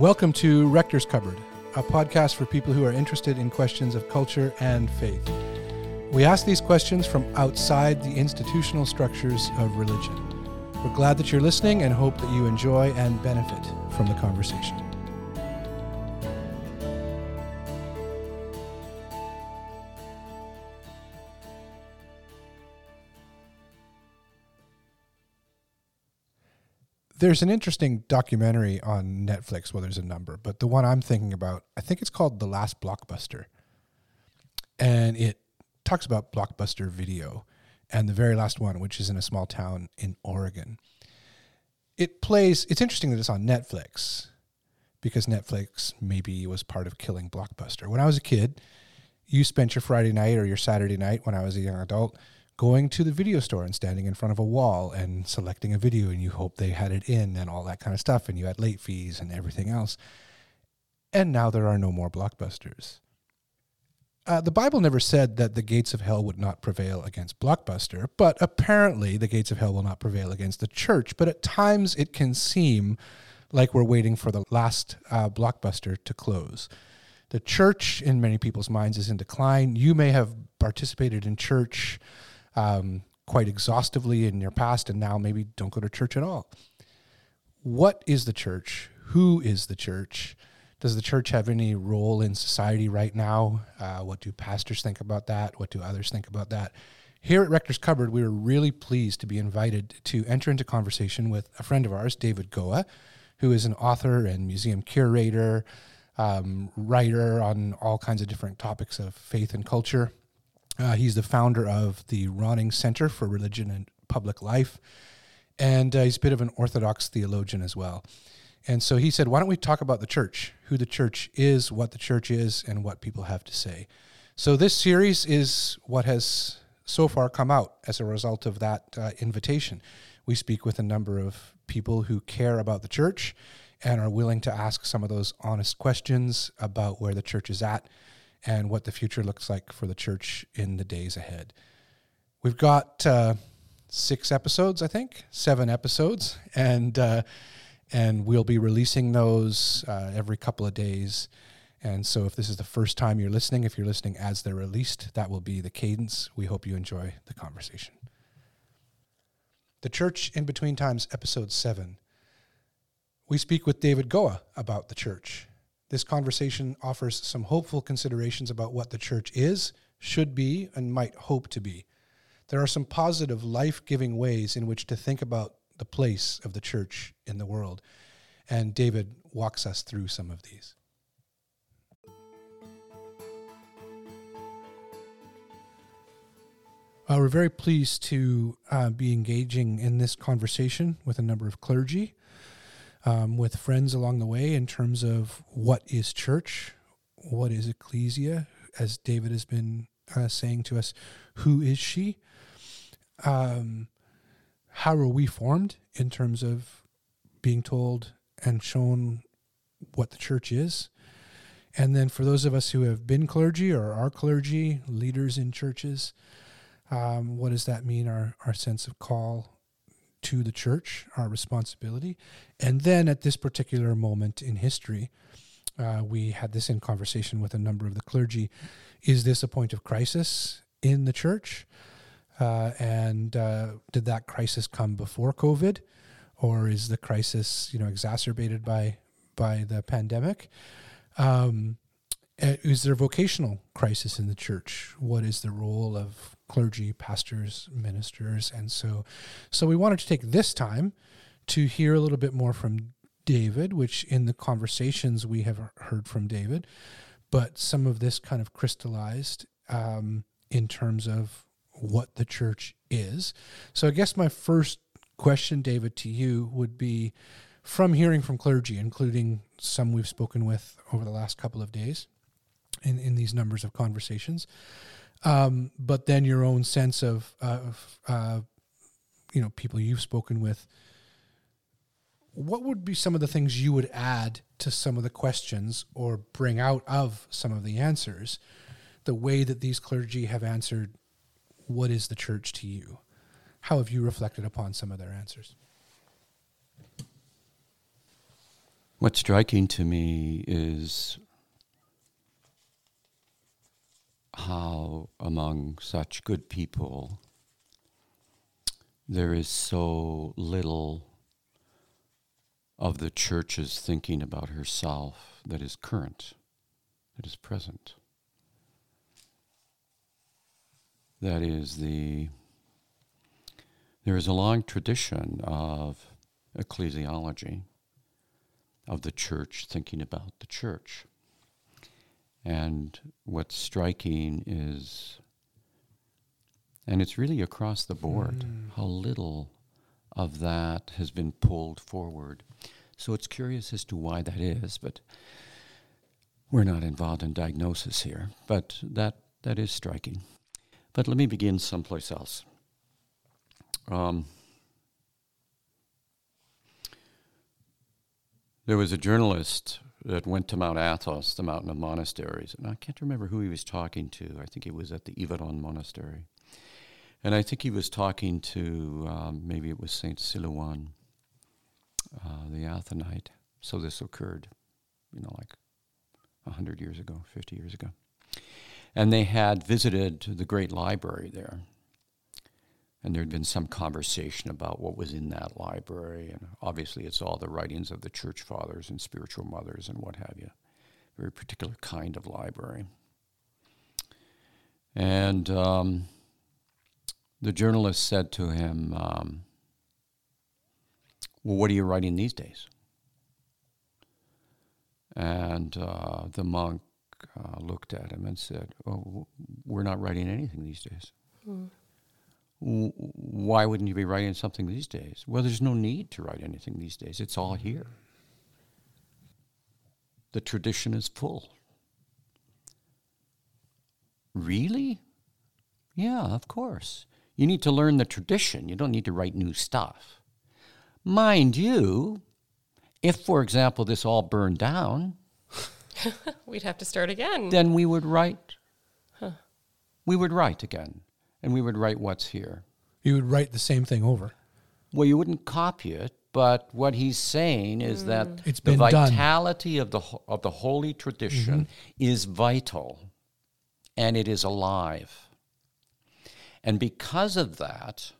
Welcome to Rector's Cupboard, a podcast for people who are interested in questions of culture and faith. We ask these questions from outside the institutional structures of religion. We're glad that you're listening and hope that you enjoy and benefit from the conversation. There's an interesting documentary on Netflix. Well, there's a number, but the one I'm thinking about, I think it's called The Last Blockbuster. And it talks about Blockbuster Video and the very last one, which is in a small town in Oregon. It plays, it's interesting that it's on Netflix because Netflix maybe was part of killing Blockbuster. When I was a kid, you spent your Friday night or your Saturday night when I was a young adult going to the video store and standing in front of a wall and selecting a video and you hope they had it in and all that kind of stuff and you had late fees and everything else. And now there are no more blockbusters. Uh, the Bible never said that the gates of hell would not prevail against Blockbuster, but apparently the gates of hell will not prevail against the church. But at times it can seem like we're waiting for the last uh, Blockbuster to close. The church, in many people's minds, is in decline. You may have participated in church um, quite exhaustively in your past, and now maybe don't go to church at all. What is the church? Who is the church? Does the church have any role in society right now? Uh, what do pastors think about that? What do others think about that? Here at Rector's Cupboard, we were really pleased to be invited to enter into conversation with a friend of ours, David Goa, who is an author and museum curator, um, writer on all kinds of different topics of faith and culture. Uh, he's the founder of the Ronning Center for Religion and Public Life, and uh, he's a bit of an Orthodox theologian as well. And so he said, Why don't we talk about the church, who the church is, what the church is, and what people have to say? So this series is what has so far come out as a result of that uh, invitation. We speak with a number of people who care about the church and are willing to ask some of those honest questions about where the church is at and what the future looks like for the church in the days ahead. We've got uh, six episodes, I think, seven episodes, and uh, and we'll be releasing those uh, every couple of days. And so, if this is the first time you're listening, if you're listening as they're released, that will be the cadence. We hope you enjoy the conversation. The Church in Between Times, Episode 7. We speak with David Goa about the church this conversation offers some hopeful considerations about what the church is, should be, and might hope to be. There are some positive, life giving ways in which to think about the place of the church in the world. And David walks us through some of these. Uh, we're very pleased to uh, be engaging in this conversation with a number of clergy um, with friends along the way in terms of what is church, what is ecclesia, as David has been uh, saying to us, who is she? Um, how are we formed in terms of being told and shown what the church is? And then for those of us who have been clergy or are clergy, leaders in churches, um, what does that mean? Our, our sense of call to the church, our responsibility. And then at this particular moment in history, uh, we had this in conversation with a number of the clergy. Is this a point of crisis in the church? Uh, and uh, did that crisis come before COVID, or is the crisis, you know, exacerbated by by the pandemic? Um, is there a vocational crisis in the church? What is the role of clergy, pastors, ministers, and so so we wanted to take this time to hear a little bit more from David, which in the conversations we have heard from David, but some of this kind of crystallized um, in terms of what the church is. So I guess my first question, David, to you would be from hearing from clergy, including some we've spoken with over the last couple of days in, in these numbers of conversations um, but then your own sense of, of uh, you know people you've spoken with what would be some of the things you would add to some of the questions or bring out of some of the answers? The way that these clergy have answered what is the church to you? How have you reflected upon some of their answers? What's striking to me is how, among such good people, there is so little of the church's thinking about herself that is current, that is present. That is the there is a long tradition of ecclesiology, of the church thinking about the church. And what's striking is, and it's really across the board, mm. how little of that has been pulled forward. So it's curious as to why that is, but we're not involved in diagnosis here. But that, that is striking. But let me begin someplace else. Um, there was a journalist that went to Mount Athos, the mountain of monasteries, and I can't remember who he was talking to. I think it was at the Iviron Monastery. And I think he was talking to, um, maybe it was Saint Silouan, uh, the Athonite. So this occurred, you know, like 100 years ago, 50 years ago. And they had visited the great library there and there had been some conversation about what was in that library. And obviously, it's all the writings of the church fathers and spiritual mothers and what have you. Very particular kind of library. And um, the journalist said to him, um, Well, what are you writing these days? And uh, the monk uh, looked at him and said, Oh, we're not writing anything these days. Mm why wouldn't you be writing something these days? Well, there's no need to write anything these days. It's all here. The tradition is full. Really? Yeah, of course. You need to learn the tradition. You don't need to write new stuff. Mind you, if, for example, this all burned down, we'd have to start again. Then we would write. Huh. We would write again and we would write what's here. You would write the same thing over. Well, you wouldn't copy it, but what he's saying is mm. that it's the vitality done. of the of the holy tradition mm-hmm. is vital, and it is alive. And because of that,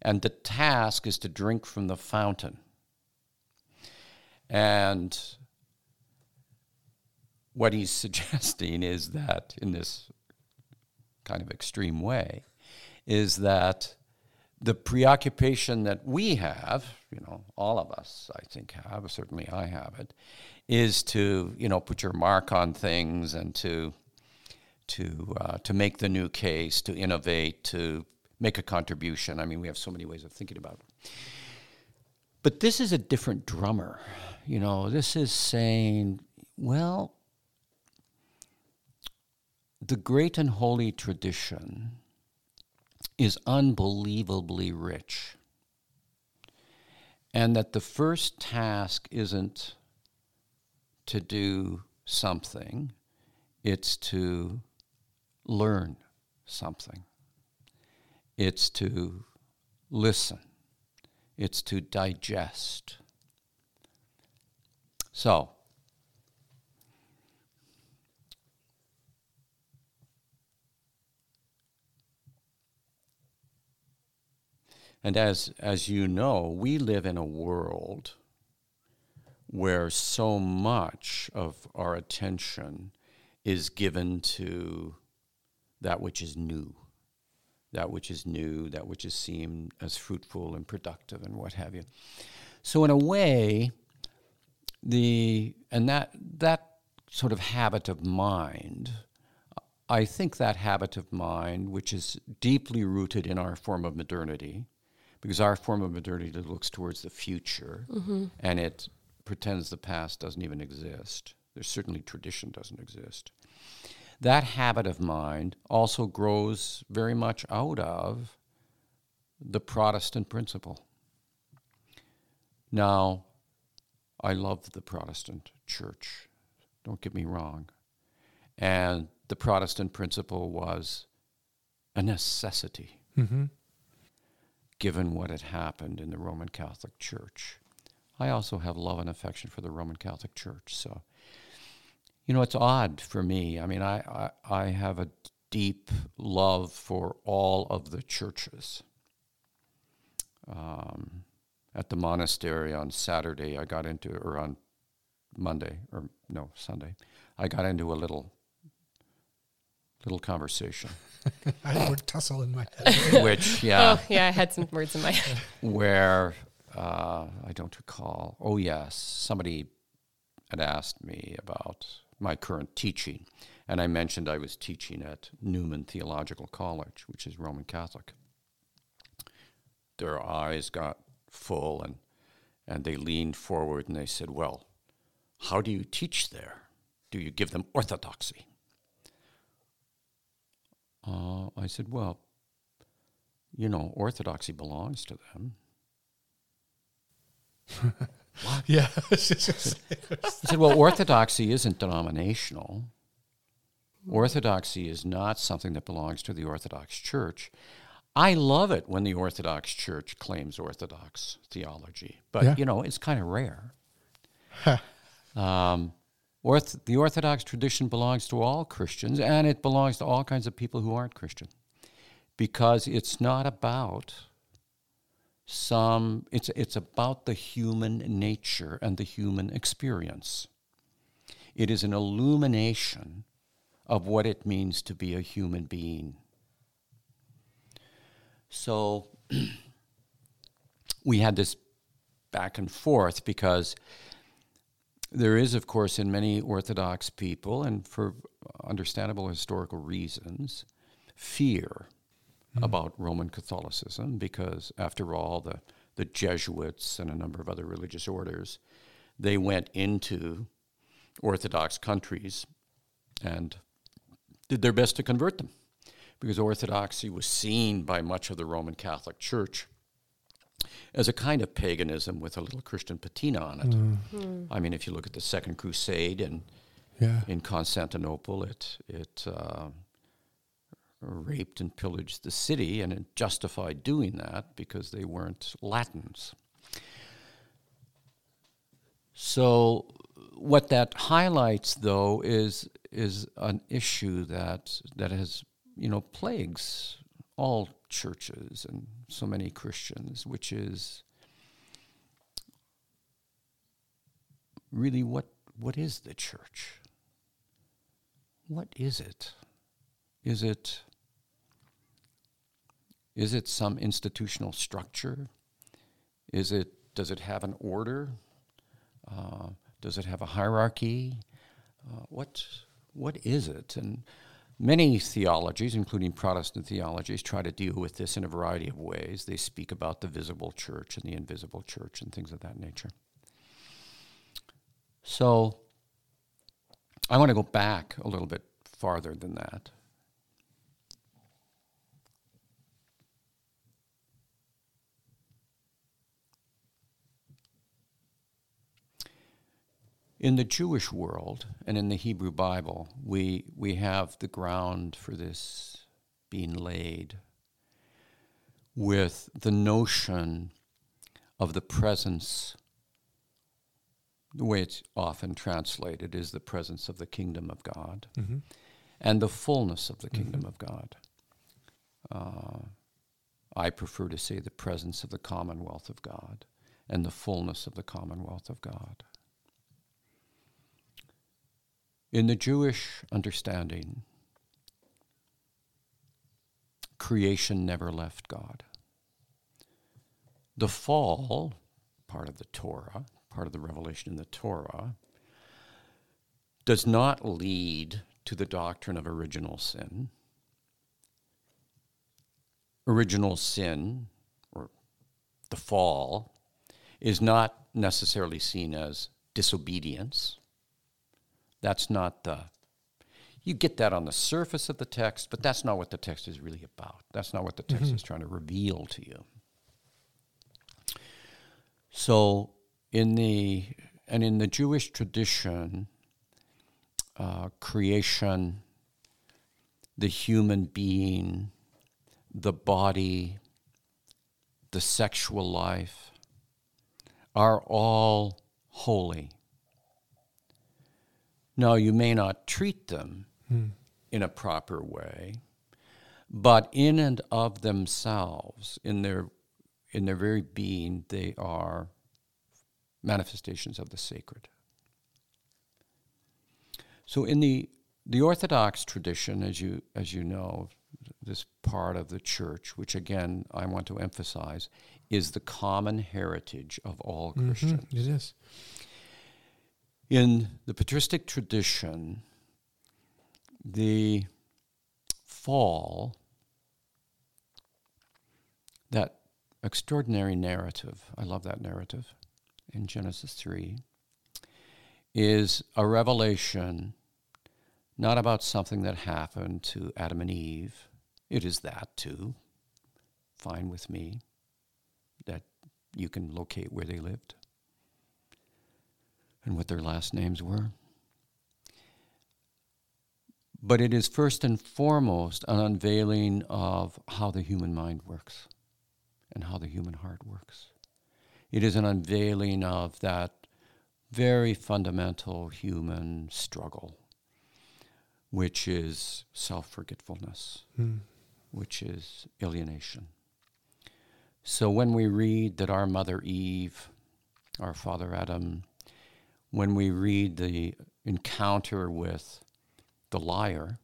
and the task is to drink from the fountain. And what he's suggesting is that in this kind of extreme way, is that the preoccupation that we have, you know, all of us, I think, have, certainly I have it, is to, you know, put your mark on things and to, to, uh, to make the new case, to innovate, to make a contribution. I mean, we have so many ways of thinking about it. But this is a different drummer. You know, this is saying, well, the great and holy tradition is unbelievably rich. And that the first task isn't to do something, it's to learn something. It's to listen. It's to digest. So, And as, as you know, we live in a world where so much of our attention is given to that which is new, that which is new, that which is seen as fruitful and productive and what have you. So in a way, the and that that sort of habit of mind, I think that habit of mind, which is deeply rooted in our form of modernity, because our form of modernity looks towards the future mm-hmm. and it pretends the past doesn't even exist. There's certainly tradition doesn't exist. That habit of mind also grows very much out of the Protestant principle. Now, I love the Protestant church, don't get me wrong. And the Protestant principle was a necessity. Mm-hmm given what had happened in the Roman Catholic Church. I also have love and affection for the Roman Catholic Church. So, you know, it's odd for me. I mean, I, I, I have a deep love for all of the churches. Um, at the monastery on Saturday, I got into, or on Monday, or no, Sunday, I got into a little little conversation. I had the word tussle in my head. Which, yeah. Oh, yeah, I had some words in my head. Where uh, I don't recall. Oh, yes. Somebody had asked me about my current teaching. And I mentioned I was teaching at Newman Theological College, which is Roman Catholic. Their eyes got full and, and they leaned forward and they said, Well, how do you teach there? Do you give them orthodoxy? Uh, I said, Well, you know, orthodoxy belongs to them. yeah. I said, Well, orthodoxy isn't denominational. Orthodoxy is not something that belongs to the Orthodox Church. I love it when the Orthodox Church claims Orthodox theology, but Yeah. you know it's kind of rare. um, orth- the Orthodox tradition belongs to all Christians, and it belongs to all kinds of people who aren't Christian, because it's not about some. It's it's about the human nature and the human experience. It is an illumination of what it means to be a human being. So we had this back and forth because there is, of course, in many Orthodox people, and for understandable historical reasons, fear hmm. about Roman Catholicism because, after all, the, the Jesuits and a number of other religious orders, they went into Orthodox countries and did their best to convert them because Orthodoxy was seen by much of the Roman Catholic Church as a kind of paganism with a little Christian patina on it. I mean, if you look at the Second Crusade and Yeah. in Constantinople, it it uh, raped and pillaged the city, and it justified doing that because they weren't Latins. So, what that highlights, though, is is an issue that that has you know plagues all churches and so many Christians, which is really what what is the church? What is it? Is it is it some institutional structure? Is it does it have an order? Uh, does it have a hierarchy? Uh, what what is it? And many theologies, including Protestant theologies, try to deal with this in a variety of ways. They speak about the visible church and the invisible church and things of that nature. So I want to go back a little bit farther than that. In the Jewish world and in the Hebrew Bible, we, we have the ground for this being laid with the notion of the presence the way it's often translated is the presence of the kingdom of God Mm-hmm. and the fullness of the kingdom of God. Uh, I prefer to say the presence of the commonwealth of God and the fullness of the commonwealth of God. In the Jewish understanding, creation never left God. The fall, part of the Torah, part of the revelation in the Torah, does not lead to the doctrine of original sin. Original sin, or the fall, is not necessarily seen as disobedience. That's not the. You get that on the surface of the text, but that's not what the text is really about. That's not what the text is trying to reveal to you. So, in the and in the Jewish tradition, uh, creation, the human being, the body, the sexual life are all holy. Now, you may not treat them hmm. in a proper way, but in and of themselves, in their, in their very being, they are manifestations of the sacred. So, in the, the Orthodox tradition, as you, as you know, this part of the church, which again I want to emphasize, is the common heritage of all mm-hmm. Christians. It is. In the patristic tradition, the fall, that extraordinary narrative, I love that narrative in Genesis 3, is a revelation not about something that happened to Adam and Eve. It is that too. Fine with me that you can locate where they lived and what their last names were. But it is first and foremost an unveiling of how the human mind works and how the human heart works. It is an unveiling of that very fundamental human struggle, which is self forgetfulness, hmm. which is alienation. So when we read that our mother Eve, our father Adam, when we read the encounter with the liar,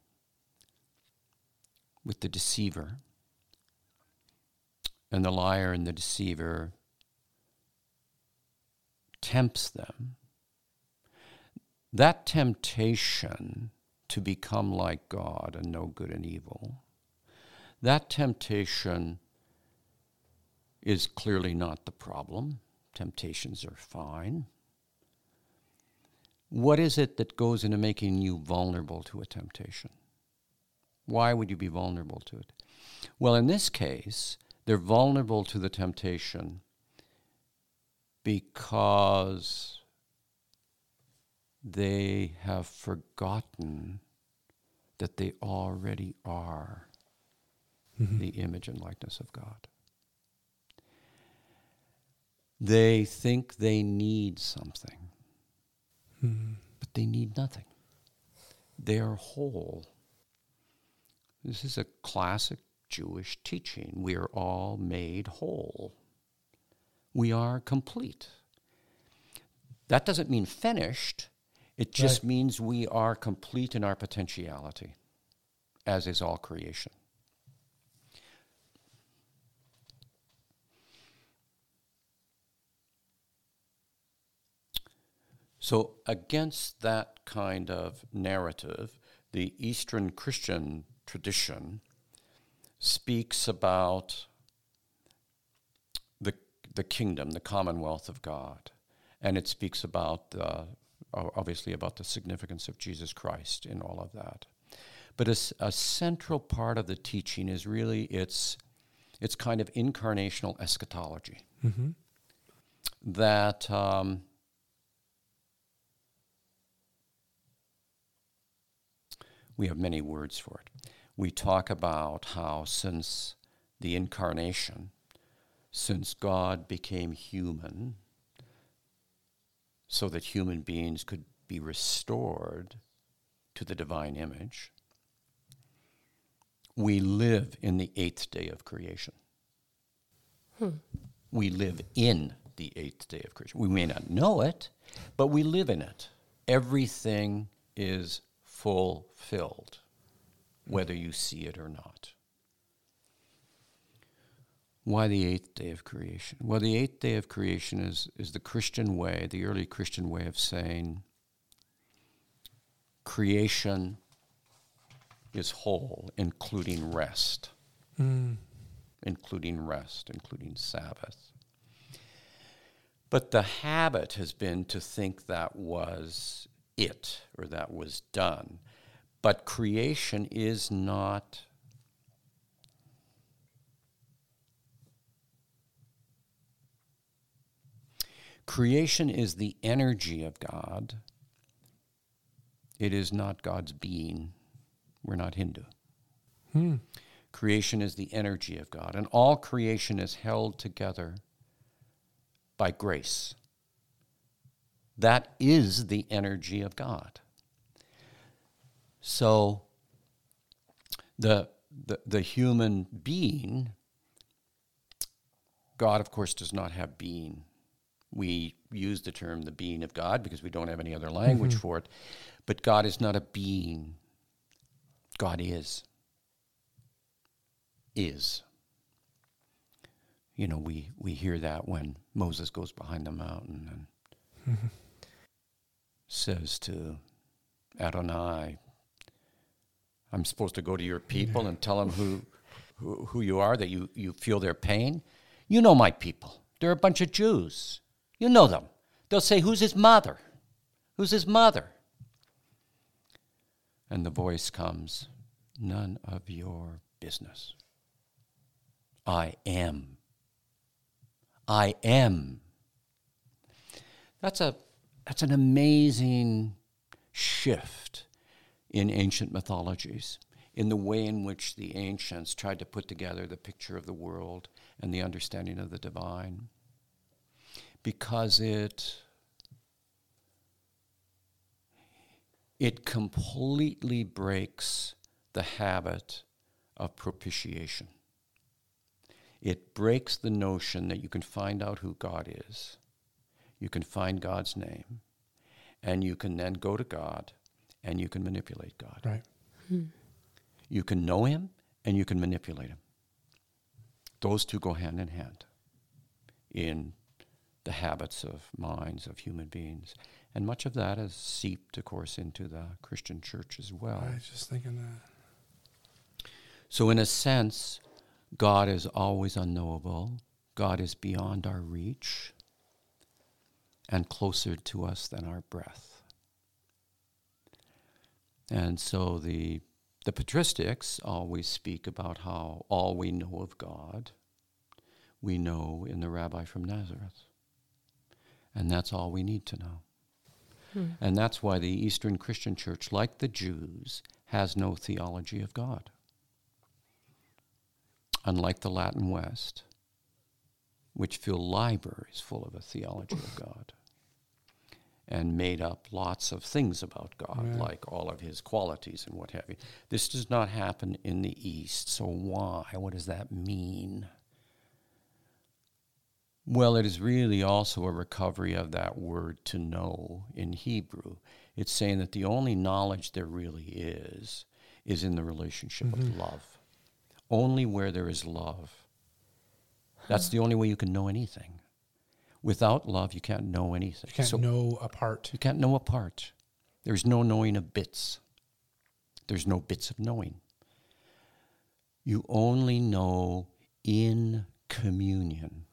with the deceiver, and the liar and the deceiver tempts them, that temptation to become like God and know good and evil, that temptation is clearly not the problem. Temptations are fine. What is it that goes into making you vulnerable to a temptation? Why would you be vulnerable to it? Well, in this case, they're vulnerable to the temptation because they have forgotten that they already are mm-hmm. the image and likeness of God. They think they need something, but they need nothing. They are whole. This is a classic Jewish teaching. We are all made whole. We are complete. That doesn't mean finished. It just Right. means we are complete in our potentiality, as is all creation. So, against that kind of narrative, the Eastern Christian tradition speaks about the, the kingdom, the commonwealth of God. And it speaks about, uh, obviously, about the significance of Jesus Christ in all of that. But a central part of the teaching is really its, its kind of incarnational eschatology. That. Um, we have many words for it. We talk about how since the incarnation, since God became human, so that human beings could be restored to the divine image, we live in the eighth day of creation. Hmm. We live in the eighth day of creation. We may not know it, but we live in it. Everything is fulfilled, whether you see it or not. Why the eighth day of creation? Well, the eighth day of creation is, is the Christian way, the early Christian way of saying creation is whole, including rest, hmm. including rest, including Sabbath. But the habit has been to think that was it or that was done. But creation is not. Creation is the energy of God. It is not God's being. We're not Hindu. Hmm. Creation is the energy of God, and all creation is held together by grace. That is the energy of God. So the, the, the human being, God, of course, does not have being. We use the term the being of God because we don't have any other language mm-hmm. for it. But God is not a being, God is. Is. You know, we, we hear that when Moses goes behind the mountain and mm-hmm. Says to Adonai, I'm supposed to go to your people and tell them who, who, who you are, that you, you feel their pain. You know my people. They're a bunch of Jews. You know them. They'll say, Who's his mother? Who's his mother? And the voice comes, None of your business. I am. I am. That's a that's an amazing shift in ancient mythologies, in the way in which the ancients tried to put together the picture of the world and the understanding of the divine. Because it it completely breaks the habit of propitiation. It breaks the notion that you can find out who God is, you can find God's name, and you can then go to God and you can manipulate God. Right. Hmm. You can know Him and you can manipulate Him. Those two go hand in hand in the habits of minds of human beings. And much of that has seeped, of course, into the Christian church as well. I was just thinking that. So, in a sense, God is always unknowable. God is beyond our reach and closer to us than our breath. And so the, the patristics always speak about how all we know of God, we know in the rabbi from Nazareth. And that's all we need to know. Hmm. And that's why the Eastern Christian Church, like the Jews, has no theology of God unlike the Latin West, which fill libraries full of a theology of God and made up lots of things about God, Right. like all of his qualities and what have you. This does not happen in the East. So, why? What does that mean? Well, it is really also a recovery of that word to know in Hebrew. It's saying that the only knowledge there really is is in the relationship of mm-hmm. love. Only where there is love. That's the only way you can know anything. Without love, you can't know anything. You can't So- know apart. you can't know a part. There's no knowing of bits. There's no bits of knowing. You only know in communion.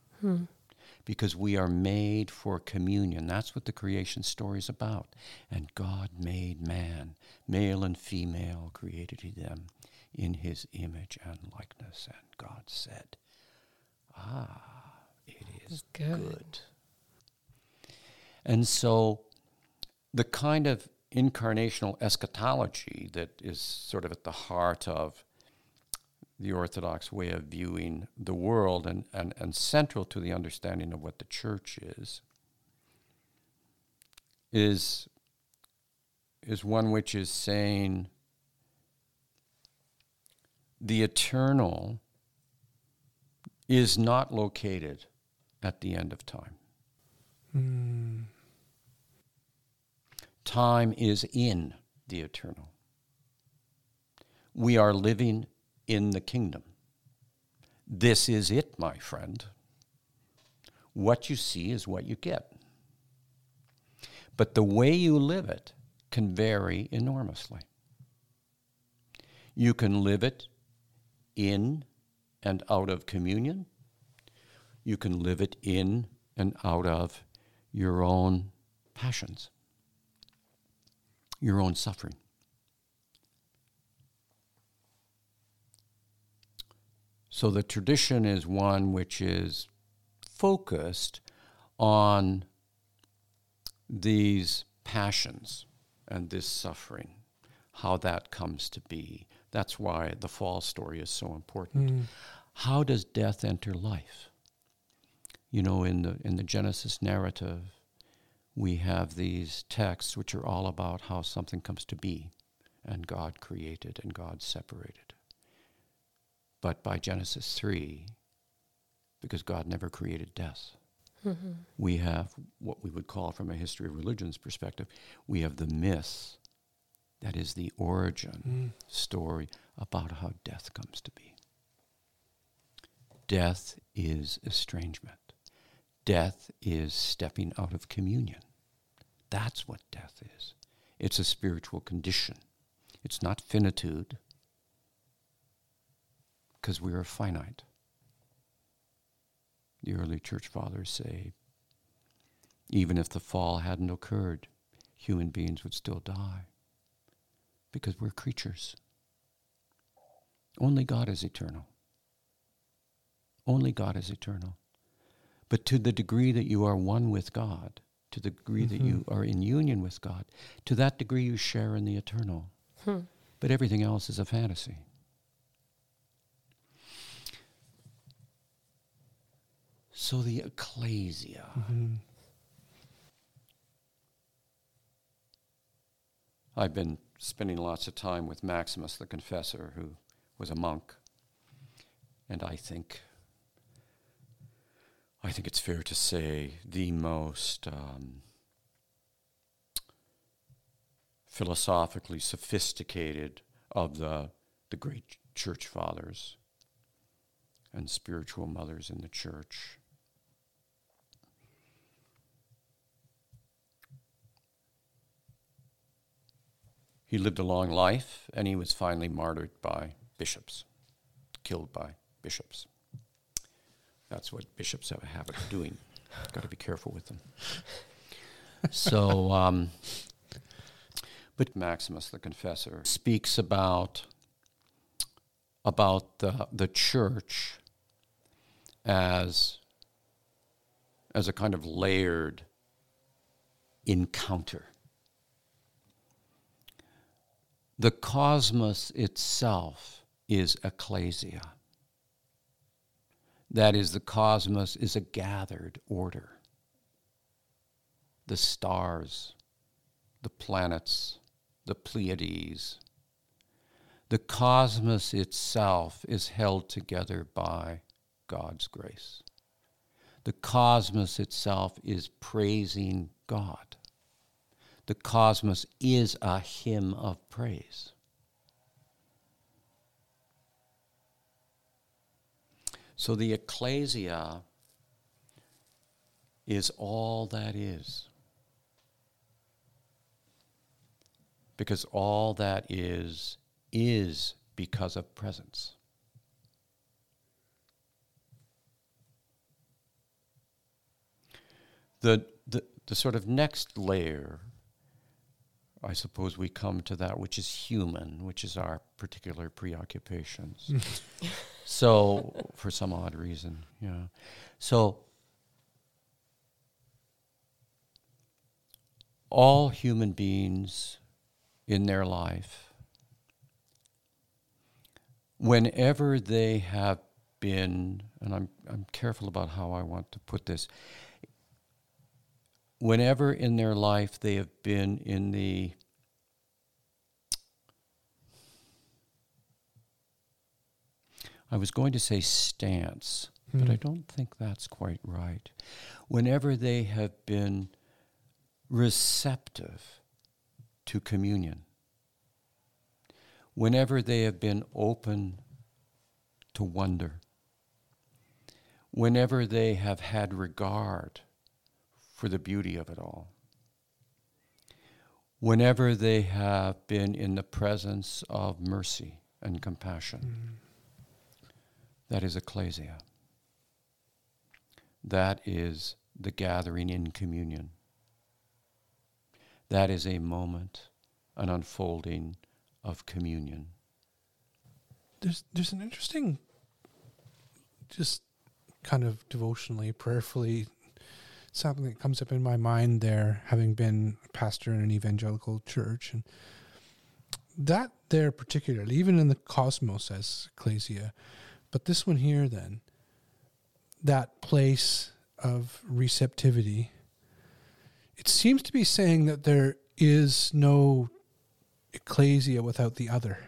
Because we are made for communion. That's what the creation story is about. And God made man, male and female, created he them in his image and likeness. And God said, Ah, it is Good. good. And so the kind of incarnational eschatology that is sort of at the heart of the Orthodox way of viewing the world and, and, and central to the understanding of what the church is, is, is one which is saying the eternal is not located at the end of time. Mm. Time is in the eternal. We are living in the kingdom. This is it, my friend. What you see is what you get. But the way you live it can vary enormously. You can live it in and out of communion. You can live it in and out of your own passions, your own suffering. So the tradition is one which is focused on these passions and this suffering, how that comes to be. That's why the fall story is so important. Mm. How does death enter life? You know, in the in the Genesis narrative, we have these texts which are all about how something comes to be and God created and God separated. But by Genesis 3, because God never created death, mm-hmm. we have what we would call, from a history of religions perspective, we have the myth that is the origin mm. story about how death comes to be. Death is estrangement. Death is stepping out of communion. That's what death is. It's a spiritual condition. It's not finitude, because we are finite. The early church fathers say even if the fall hadn't occurred, human beings would still die because we're creatures. Only God is eternal. Only God is eternal. But to the degree that you are one with God, to the degree mm-hmm. that you are in union with God, to that degree you share in the eternal. Hmm. But everything else is a fantasy. So the ecclesia. Mm-hmm. I've been spending lots of time with Maximus the Confessor, who was a monk. And I think I think it's fair to say the most um, philosophically sophisticated of the the great church fathers and spiritual mothers in the church. He lived a long life and he was finally martyred by bishops, killed by bishops. That's what bishops have a habit of doing. Got to be careful with them. so, um, but Maximus the Confessor speaks about about the the church as as a kind of layered encounter the cosmos itself is ecclesia. That is, the cosmos is a gathered order. The stars, the planets, the Pleiades. The cosmos itself is held together by God's grace. The cosmos itself is praising God the cosmos is a hymn of praise. So the ecclesia is all that is. Because all that is, is because of presence. The, the, the sort of next layer I suppose we come to that which is human, which is our particular preoccupations. so, for some odd reason, yeah. So, all human beings in their life, whenever they have been, and I'm, I'm careful about how I want to put this, whenever in their life they have been in the I was going to say stance, but I hmm. don't think that's quite right. Whenever they have been receptive to communion, whenever they have been open to wonder, whenever they have had regard for the beauty of it all. Whenever they have been in the presence of mercy and compassion, mm. That is ecclesia. That is the gathering in communion. That is a moment, an unfolding of communion. There's there's an interesting, just kind of devotionally, prayerfully something that comes up in my mind there, having been a pastor in an evangelical church, and that there particularly, even in the cosmos as ecclesia, but this one here, then, that place of receptivity it seems to be saying that there is no ecclesia without the other.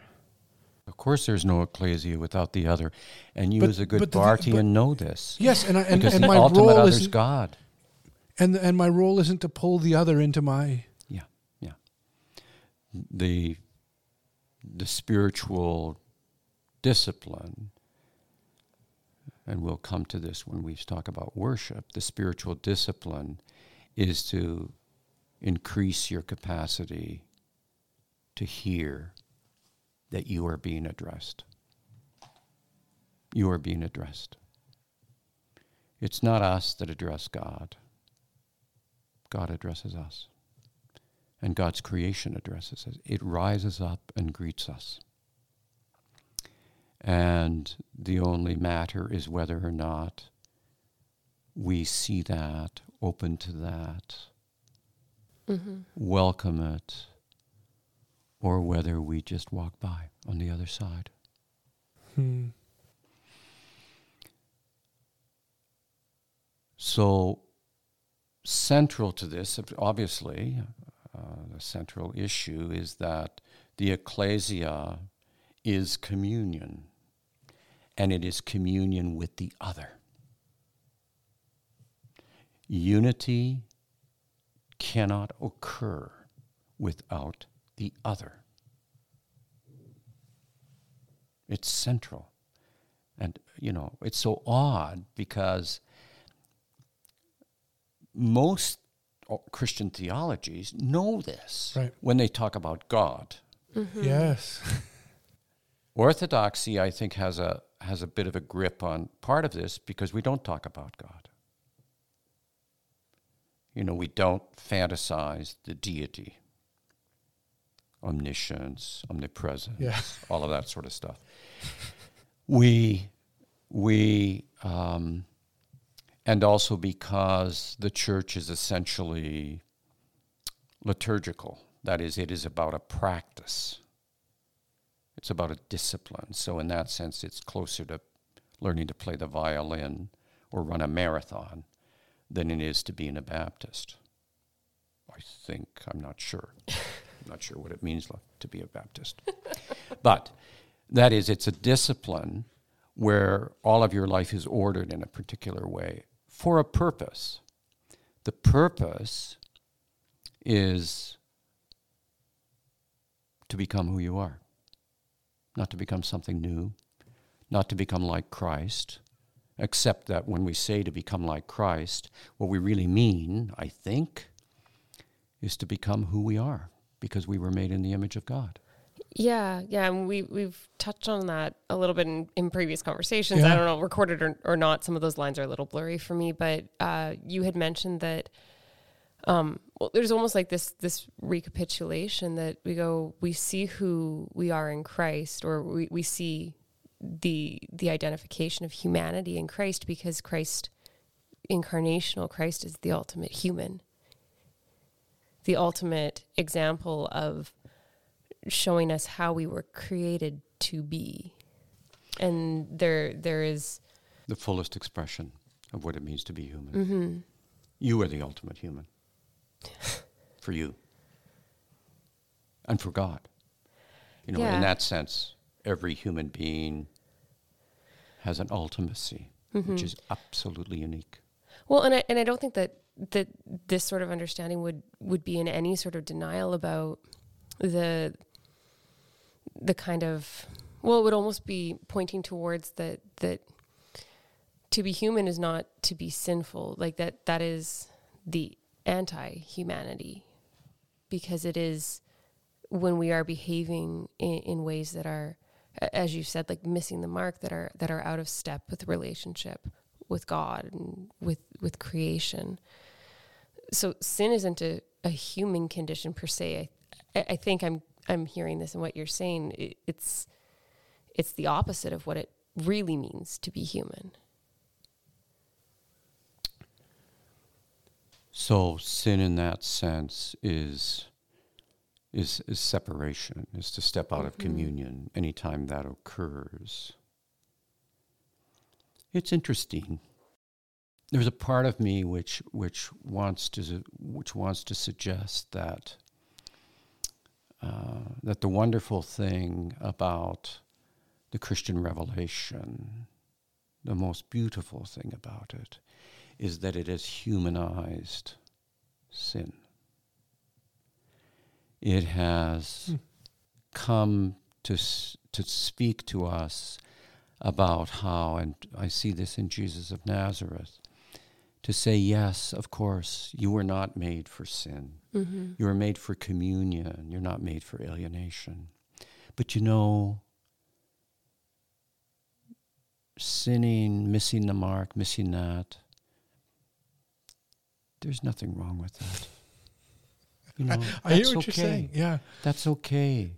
Of course, there's no ecclesia without the other, and you, But- as a good Barthian, but- know this Yes, and I, and, because and the my ultimate role other is is God. and and my role isn't to pull the other into my Yeah, yeah. The the spiritual discipline, and we'll come to this when we talk about worship. The spiritual discipline is to increase your capacity to hear that you are being addressed. You are being addressed. It's not us that address God. God addresses us and God's creation addresses us. It rises up and greets us. And the only matter is whether or not we see that, open to that, welcome it, or whether we just walk by on the other side. hmm, So, central to this, obviously, uh, the central issue is that the ecclesia is communion, and it is communion with the other. Unity cannot occur without the other. It's central. And, you know, it's so odd because most Christian theologies know this Right. when they talk about God. yes Orthodoxy, I think, has a has a bit of a grip on part of this because we don't talk about God. You know, we don't fantasize the deity, omniscience, omnipresence, Yeah. all of that sort of stuff. We we um, and also because the church is essentially liturgical. That is, it is about a practice. It's about a discipline. So, in that sense, it's closer to learning to play the violin or run a marathon than it is to being a Baptist. I think, I'm not sure. I'm not sure what it means to be a Baptist. but that is, it's a discipline where all of your life is ordered in a particular way for a purpose. The purpose is to become who you are, not to become something new, not to become like Christ, except that when we say to become like Christ, what we really mean, I think, is to become who we are because we were made in the image of God. Yeah, yeah, and we we've touched on that a little bit in, in previous conversations. I don't know, recorded or, or not. Some of those lines are a little blurry for me, but uh, you had mentioned that. Um, well, there's almost like this this recapitulation that we go, we see who we are in Christ, or we, we see the the identification of humanity in Christ because Christ, incarnational Christ, is the ultimate human, the ultimate example of showing us how we were created to be. And there there is The fullest expression of what it means to be human. Mm-hmm. You are the ultimate human for you and for God. You know, Yeah. in that sense, every human being has an ultimacy, Mm-hmm. which is absolutely unique. well and I and I don't think that that this sort of understanding would would be in any sort of denial about the the kind of well it would almost be pointing towards that that to be human is not to be sinful like that that is the anti-humanity because it is when we are behaving in, in ways that are as you said like missing the mark that are that are out of step with relationship with god and with with creation. So sin isn't a, a human condition per se. I, I think i'm i'm hearing this in what you're saying. It, it's it's the opposite of what it really means to be human So sin in that sense is is is separation, is to step out of communion anytime that occurs. It's interesting. there's a part of me which which wants to which wants to suggest that uh, that the wonderful thing about the Christian revelation, the most beautiful thing about it, is that it has humanized sin. It has hmm. come to to speak to us about how, and I see this in Jesus of Nazareth, to say, yes, of course, you were not made for sin. Mm-hmm. You were made for communion. You're not made for alienation. But you know, sinning, missing the mark, missing that, there's nothing wrong with that. You know, I hear what okay. you're saying. Yeah. That's okay.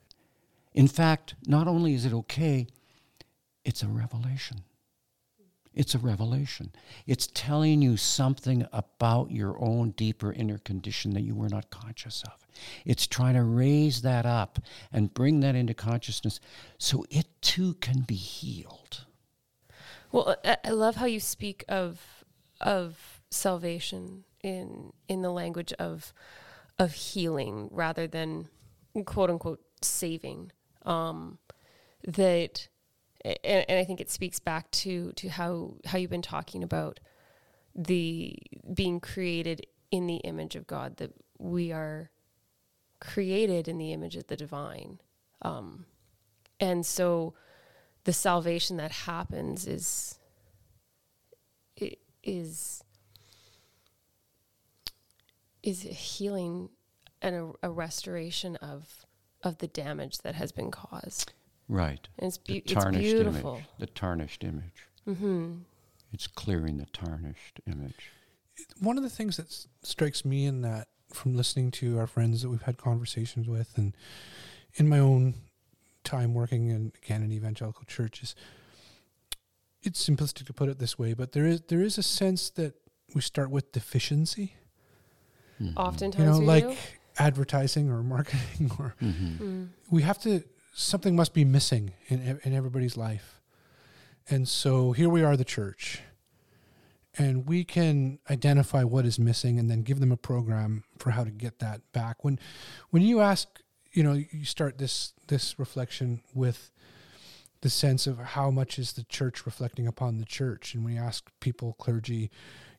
In fact, not only is it okay, it's a revelation. It's a revelation. It's telling you something about your own deeper inner condition that you were not conscious of. It's trying to raise that up and bring that into consciousness so it too can be healed. Well, I love how you speak of of salvation in in the language of of healing rather than quote unquote saving. Um, that and, and I think it speaks back to to how how you've been talking about the being created in the image of God that we are created in the image of the divine um, and so the salvation that happens is is is healing and a, a restoration of of the damage that has been caused Right. And it's, be- the it's beautiful. Image, the tarnished image. Mm-hmm. It's clearing the tarnished image. One of the things that s- strikes me in that, from listening to our friends that we've had conversations with, and in my own time working in again in evangelical churches, it's simplistic to put it this way, but there is there is a sense that we start with deficiency. Mm-hmm. Oftentimes, you know, like do. advertising or marketing, or mm-hmm. mm. we have to something must be missing in in everybody's life. And so here we are the church. And we can identify what is missing and then give them a program for how to get that back. When when you ask, you know, you start this this reflection with the sense of how much is the church reflecting upon the church and we ask people clergy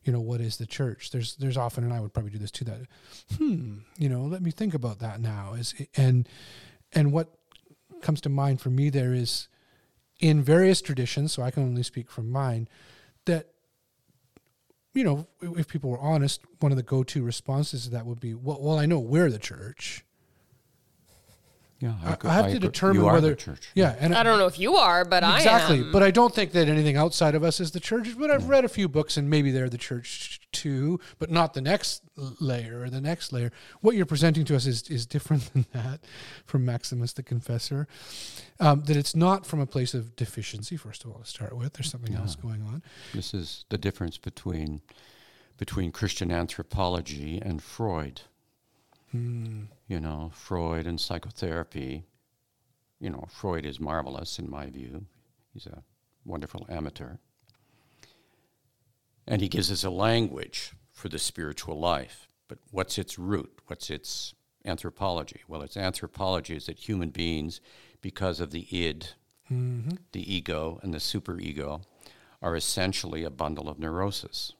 you know what is the church? There's there's often and i would probably do this too that hmm you know let me think about that now. Is and and what comes to mind for me there is in various traditions, so I can only speak from mine, that you know, if people were honest, one of the go-to responses to that would be, "Well, well I know we're the church, yeah, I, I, I have I to determine whether church. Yeah, and I don't know if you are, but exactly. I am. But I don't think that anything outside of us is the church. But I've read a few books, and maybe they're the church too, but not the next layer or the next layer. What you're presenting to us is is different than that from Maximus the Confessor. Um, that it's not from a place of deficiency. First of all, to start with, there's something yeah. else going on. This is the difference between between Christian anthropology and Freud. Hmm. You know, Freud and psychotherapy. You know, Freud is marvelous in my view. He's a wonderful amateur. And he gives us a language for the spiritual life. But what's its root? What's its anthropology? Well, its anthropology is that human beings, because of the id, mm-hmm. the ego, and the superego, are essentially a bundle of neurosis.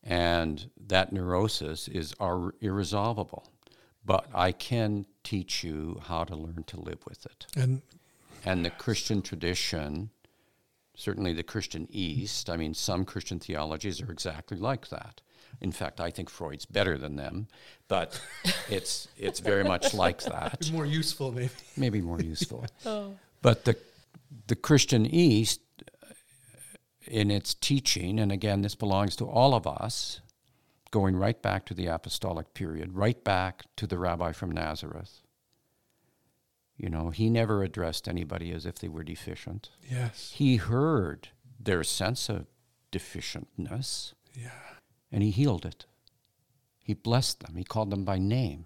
And that neurosis is irresolvable. But I can teach you how to learn to live with it. And and the Christian tradition, certainly the Christian East, I mean, some Christian theologies are exactly like that. In fact, I think Freud's better than them, but it's it's very much like that. More useful, maybe. Maybe more useful. oh. But the the Christian East in its teaching, and again, this belongs to all of us, going right back to the apostolic period, right back to the rabbi from Nazareth. You know, he never addressed anybody as if they were deficient. Yes. He heard their sense of deficientness. Yeah. And he healed it. He blessed them. He called them by name.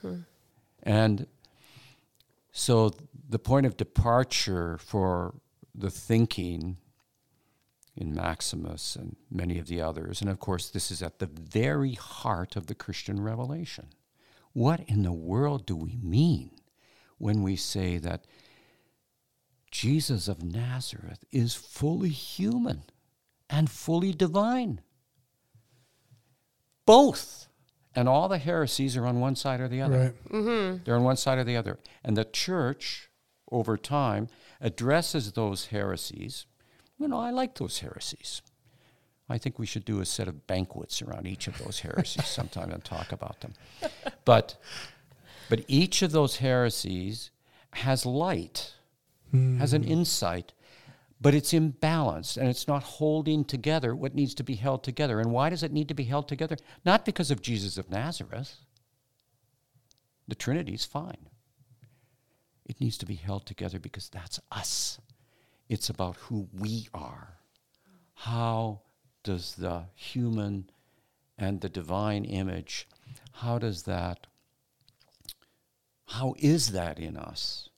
Hmm. And so the point of departure for the thinking in Maximus and many of the others. And of course, this is at the very heart of the Christian revelation. What in the world do we mean when we say that Jesus of Nazareth is fully human and fully divine? Both. And all the heresies are on one side or the other. Right. Mm-hmm. They're on one side or the other. And the church, over time, addresses those heresies. You know, I like those heresies. I think we should do a set of banquets around each of those heresies sometime and talk about them. But, but each of those heresies has light, has an hmm. insight, but it's imbalanced and it's not holding together what needs to be held together. And why does it need to be held together? Not because of Jesus of Nazareth. The Trinity's fine. It needs to be held together because that's us. It's about who we are. How does the human and the divine image, how does that, how is that in us?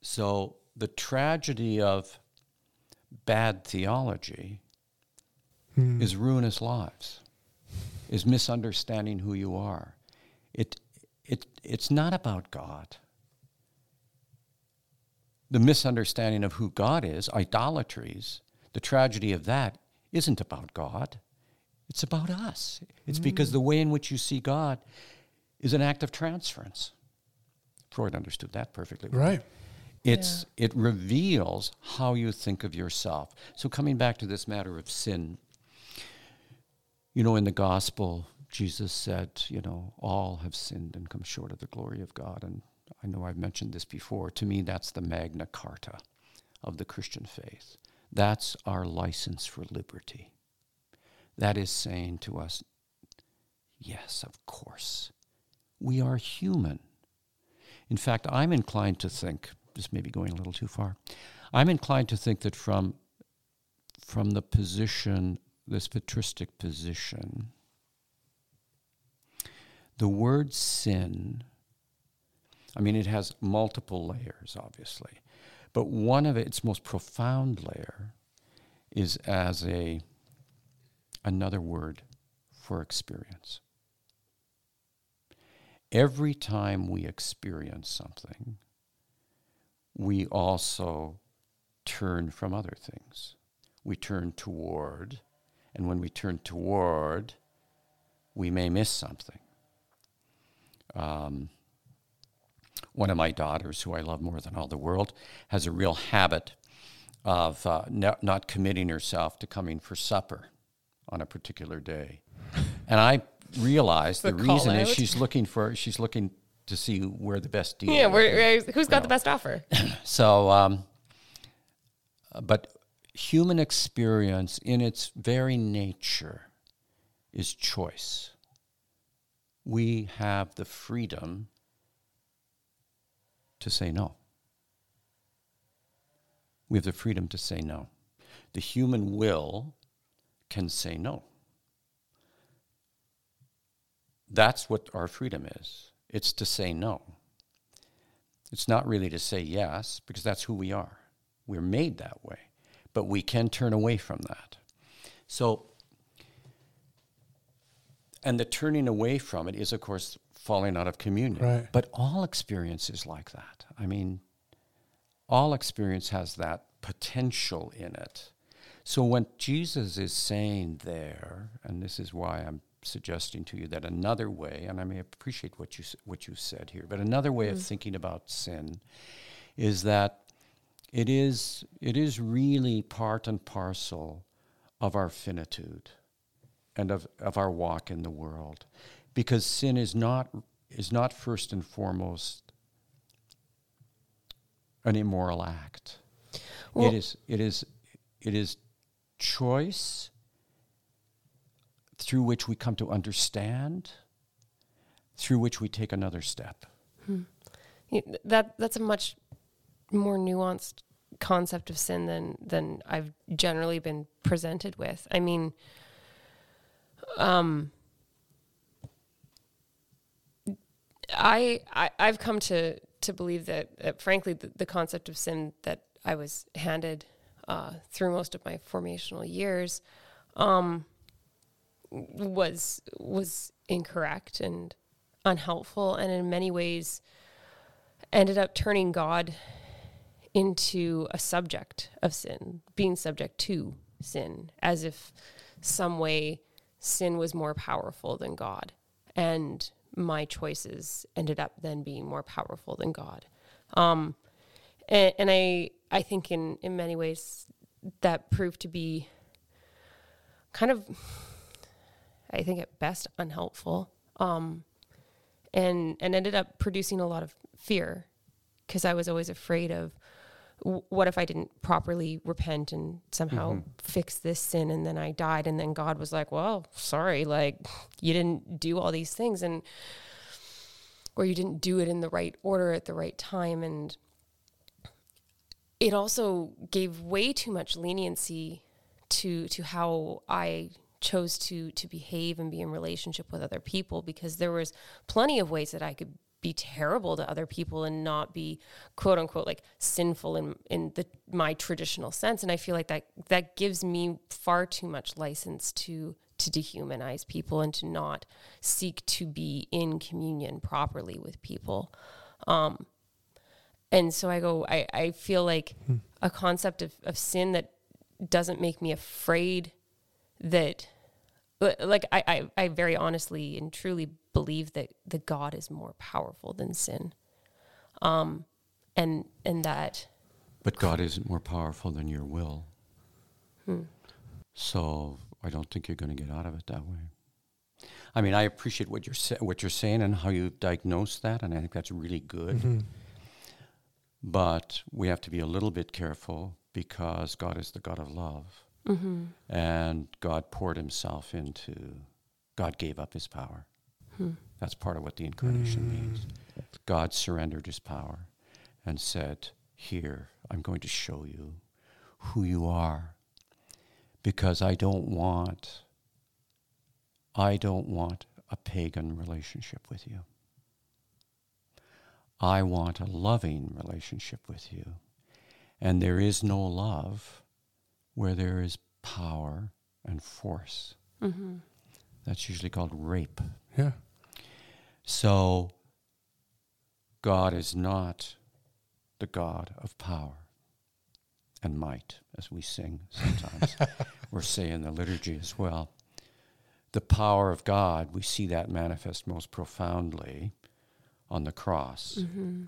So the tragedy of bad theology hmm. is ruinous lives, is misunderstanding who you are. It, it, it's not about God. The misunderstanding of who God is, idolatries, the tragedy of that isn't about God. It's about us. It's mm. because the way in which you see God is an act of transference. Freud understood that perfectly. well. Right. It's it reveals how you think of yourself. So coming back to this matter of sin, you know, in the gospel, Jesus said, you know, all have sinned and come short of the glory of God. And I know I've mentioned this before. To me, that's the Magna Carta of the Christian faith. That's our license for liberty. That is saying to us, yes, of course, we are human. In fact, I'm inclined to think, this may be going a little too far, I'm inclined to think that from, from the position, this patristic position, the word sin, I mean, it has multiple layers, obviously, but one of its most profound layer is as a another word for experience. Every time we experience something, we also turn from other things. We turn toward, and when we turn toward, we may miss something. Um, one of my daughters, who I love more than all the world, has a real habit of uh, no, not committing herself to coming for supper on a particular day. And I realized the The reason is she's looking for she's looking to see where the best deal. Yeah, be. we're- who's got the best offer? So, um, but human experience in its very nature is choice. We have the freedom to say no. We have the freedom to say no. The human will can say no. That's what our freedom is. It's to say no. It's not really to say yes, because that's who we are. We're made that way. But we can turn away from that. So, and the turning away from it is, of course, falling out of communion. Right. But all experience is like that. I mean, all experience has that potential in it. So when Jesus is saying there, and this is why I'm suggesting to you that another way, and I may appreciate what you what you said here, but another way of mm-hmm. thinking about sin is that it is it is really part and parcel of our finitude and of, of our walk in the world, because sin is not is not first and foremost an immoral act. Well- it is it is it is choice through which we come to understand, through which we take another step. Yeah, that that's a much more nuanced concept of sin than than I've generally been presented with. I mean, um, I, I I've come to to believe that, frankly, the, the concept of sin that I was handed uh, through most of my formational years um, was was incorrect and unhelpful, and in many ways ended up turning God into a subject of sin, being subject to sin, as if some way sin was more powerful than God, and my choices ended up then being more powerful than God. Um, and, and I I think in in many ways that proved to be kind of I think at best unhelpful. Um, and and ended up producing a lot of fear because I was always afraid of w- what if I didn't properly repent and somehow mm-hmm. fix this sin and then I died and then God was like, "Well, sorry, like you didn't do all these things and or you didn't do it in the right order at the right time and it also gave way too much leniency to to how I chose to to behave and be in relationship with other people because there was plenty of ways that I could be terrible to other people and not be quote unquote like sinful in in the my traditional sense and I feel like that that gives me far too much license to to dehumanize people and to not seek to be in communion properly with people um and so I go, I, I feel like hmm. a concept of, of sin that doesn't make me afraid that, like, I, I, I very honestly and truly believe that the God is more powerful than sin. Um, and, and that. But God isn't more powerful than your will. Hmm. So I don't think you're going to get out of it that way. I mean, I appreciate what you're sa- what you're saying and how you diagnose that, and I think that's really good. Mm-hmm. But we have to be a little bit careful because God is the God of love. Mm-hmm. And God poured himself into, God gave up his power. Hmm. That's part of what the incarnation mm. means. God surrendered his power and said, Here, I'm going to show you who you are because I don't want, I don't want a pagan relationship with you. I want a loving relationship with you. And there is no love where there is power and force. Mm-hmm. That's usually called rape. Yeah. So God is not the God of power and might, as we sing sometimes. We're saying the liturgy as well. The power of God, we see that manifest most profoundly on the cross. Mm-hmm.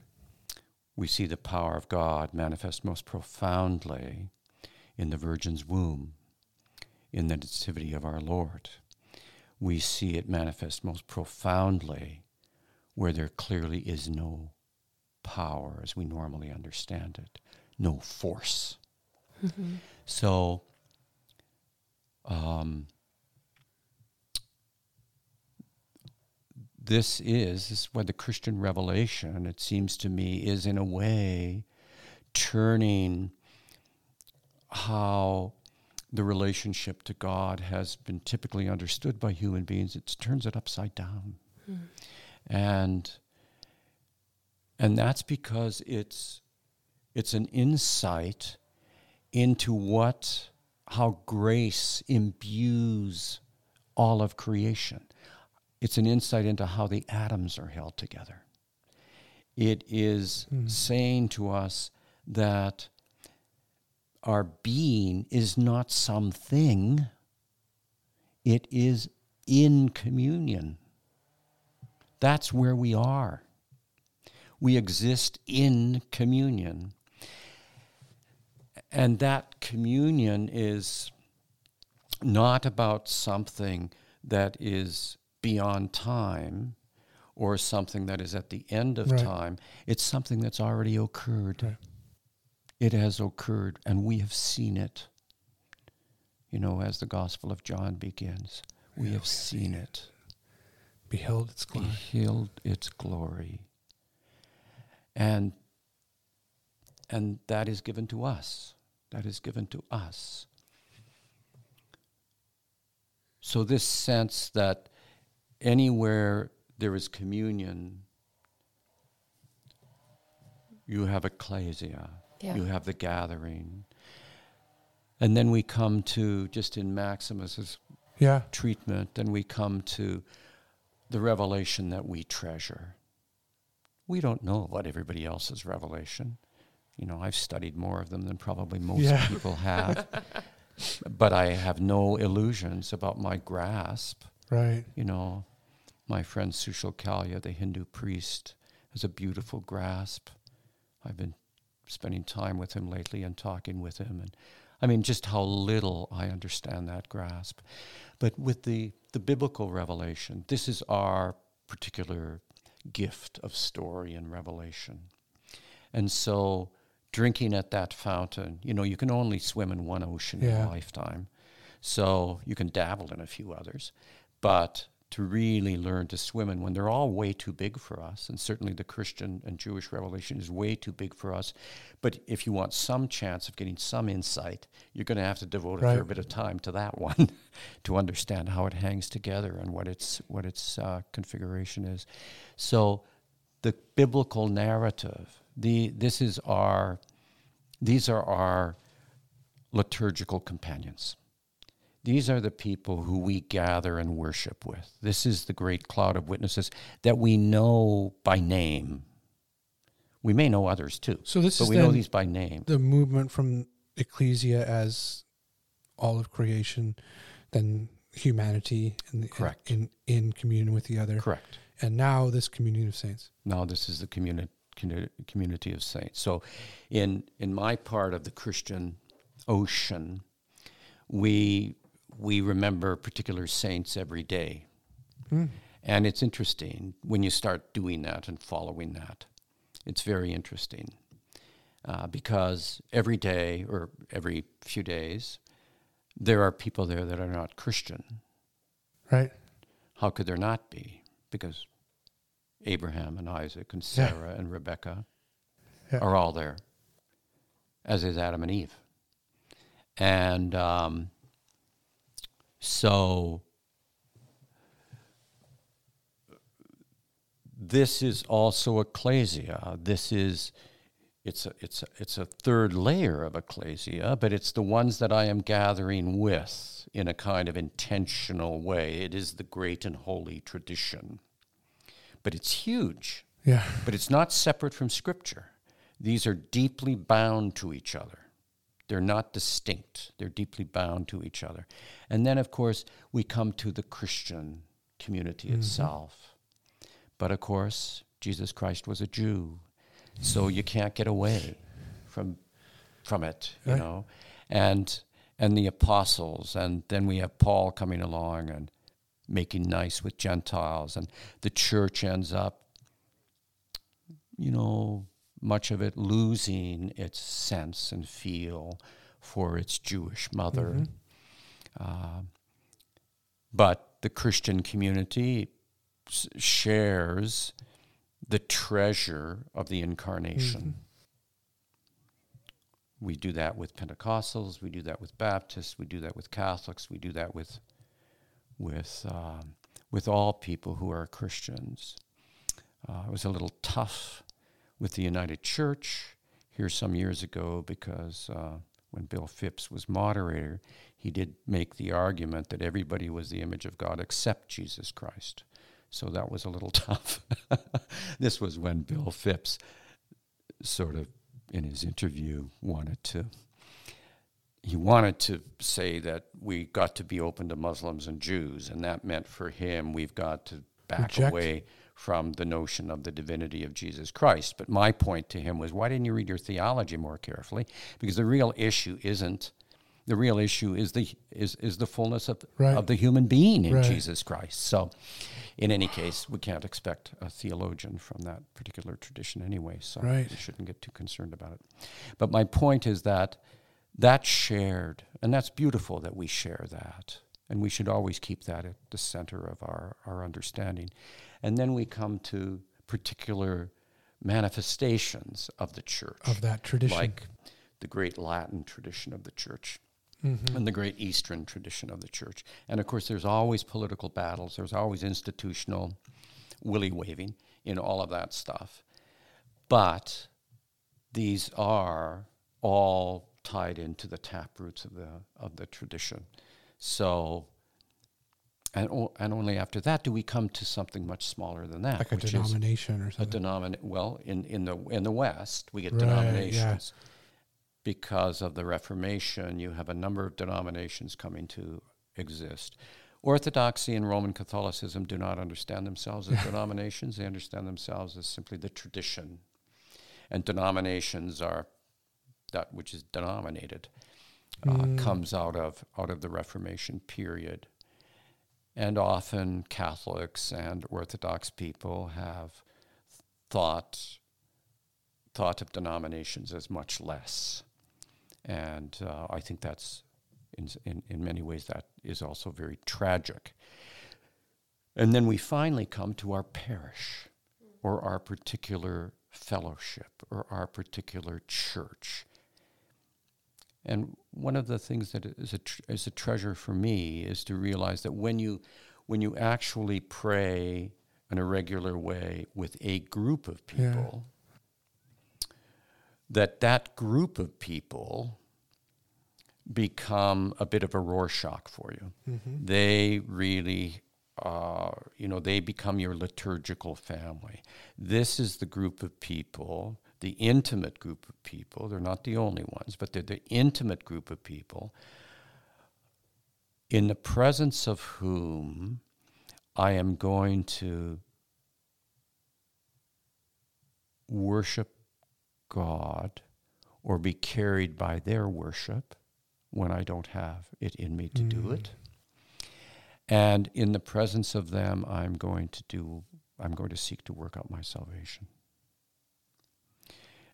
We see the power of God manifest most profoundly in the Virgin's womb, in the Nativity of our Lord. We see it manifest most profoundly where there clearly is no power as we normally understand it, no force. Mm-hmm. So, um, this is, this is what the Christian revelation, it seems to me, is in a way turning how the relationship to God has been typically understood by human beings. It turns it upside down. Mm. And and that's because it's it's an insight into what how grace imbues all of creation. It's an insight into how the atoms are held together. It is mm. saying to us that our being is not something, it is in communion. That's where we are. We exist in communion. And that communion is not about something that is beyond time or something that is at the end of right. time. It's something that's already occurred. Right. It has occurred, and we have seen it. You know, as the Gospel of John begins, we have seen it. Beheld its glory. Beheld its glory. And and that is given to us. That is given to us. So this sense that anywhere there is communion, you have ecclesia, yeah. you have the gathering. And then we come to, just in Maximus's Yeah. treatment, then we come to the revelation that we treasure. We don't know about everybody else's revelation. You know, I've studied more of them than probably most Yeah. people have. but I have no illusions about my grasp. Right. You know, my friend Sushil Kalya, the Hindu priest, has a beautiful grasp. I've been spending time with him lately and talking with him. And I mean, just how little I understand that grasp. But with the, the biblical revelation, this is our particular gift of story and revelation. And so, drinking at that fountain, you know, you can only swim in one ocean in a lifetime. So, you can dabble in a few others. But to really learn to swim in when they're all way too big for us, and certainly the Christian and Jewish revelation is way too big for us. But if you want some chance of getting some insight, you're going to have to devote a fair bit of time to that one to understand how it hangs together and what its what its uh, configuration is. So, the biblical narrative, the this is our these are our liturgical companions. These are the people who we gather and worship with. This is the great cloud of witnesses that we know by name. We may know others too, So this but is we know these by name. the movement from ecclesia as all of creation, then humanity Correct. in in communion with the other, Correct. and now this communion of saints. Now this is the communi- commu- community of saints. So, in in my part of the Christian ocean, we we remember particular saints every day, Hmm. and it's interesting when you start doing that and following that. It's very interesting uh, because every day or every few days, there are people there that are not Christian. Right. How could there not be? Because Abraham and Isaac and Yeah. Sarah and Rebecca Yeah. are all there, as is Adam and Eve. And um, so this is also ecclesia. This is it's a, it's a, it's a third layer of ecclesia, but it's the ones that I am gathering with in a kind of intentional way. It is the great and holy tradition, but it's huge. Yeah. But it's not separate from Scripture. These are deeply bound to each other. They're not distinct, they're deeply bound to each other. And then, of course, we come to the Christian community mm-hmm. itself. But of course, Jesus Christ was a Jew, so you can't get away from, from it, you Right. know. And, and the apostles, and then we have Paul coming along and making nice with Gentiles, and the church ends up you know, much of it losing its sense and feel for its Jewish mother. Uh, but the Christian community s- shares the treasure of the incarnation. We do that with Pentecostals, we do that with Baptists, we do that with Catholics, we do that with with um, with all people who are Christians. Uh, it was a little tough with the United Church here some years ago because uh, when Bill Phipps was moderator, he did make the argument that everybody was the image of God except Jesus Christ. So that was a little tough. this was when Bill Phipps sort of in his interview wanted to he wanted to say that we got to be open to Muslims and Jews, and that meant for him we've got to back Reject. away from the notion of the divinity of Jesus Christ. But my point to him was, why didn't you read your theology more carefully? Because the real issue isn't the real issue is the is, is the fullness of, Right. of the human being in Right. Jesus Christ. So in any case, we can't expect a theologian from that particular tradition anyway, so Right. we shouldn't get too concerned about it. But my point is that that's shared, and that's beautiful that we share that. And we should always keep that at the center of our, our understanding. And then we come to particular manifestations of the church, Of that tradition. like the great Latin tradition of the church Mhm. and the great Eastern tradition of the church. And of course, there's always political battles, there's always institutional willy waving in all of that stuff. But these are all tied into the tap roots of the of the tradition. So, and o- and only after that do we come to something much smaller than that, like a denomination or something. a denomin- Well, in in the in the West, we get Right, yeah. denominations because of the Reformation. You have a number of denominations coming to exist. Orthodoxy and Roman Catholicism do not understand themselves as denominations; they understand themselves as simply the tradition. And denominations are that which is denominated uh, Mm. comes out of out of the Reformation period. And often Catholics and Orthodox people have thought thought of denominations as much less, and uh, I think that's in, in in many ways that is also very tragic. And then we finally come to our parish, or our particular fellowship, or our particular church. And one of the things that is a, tr- is a treasure for me is to realize that when you, when you actually pray in a regular way with a group of Yeah. people, that that group of people become a bit of a Rorschach for you. Mhm. They really, uh, you know, they become your liturgical family. This is the group of people, the intimate group of people. They're not the only ones, but they're the intimate group of people in the presence of whom I am going to worship God or be carried by their worship when I don't have it in me to do Mm. it. And in the presence of them, I'm going to do, I'm going to seek to work out my salvation.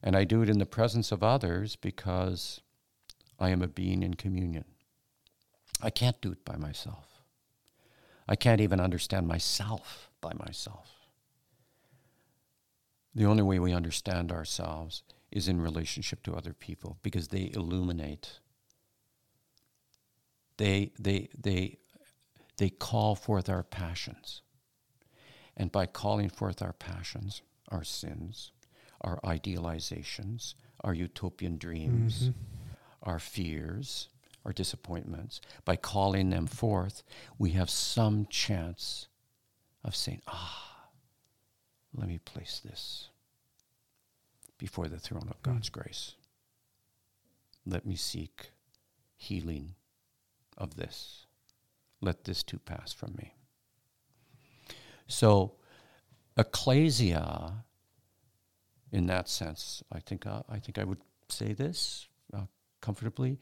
And I do it in the presence of others because I am a being in communion. I can't do it by myself. I can't even understand myself by myself. The only way we understand ourselves is in relationship to other people because they illuminate. They, they, they, they call forth our passions. And by calling forth our passions, our sins, our idealizations, our utopian dreams, Mhm. our fears, our disappointments, by calling them forth, we have some chance of saying, ah, let me place this before the throne of God's grace. Let me seek healing of this. Let this too pass from me. So, ecclesia, in that sense, I think uh, I think I would say this uh, comfortably.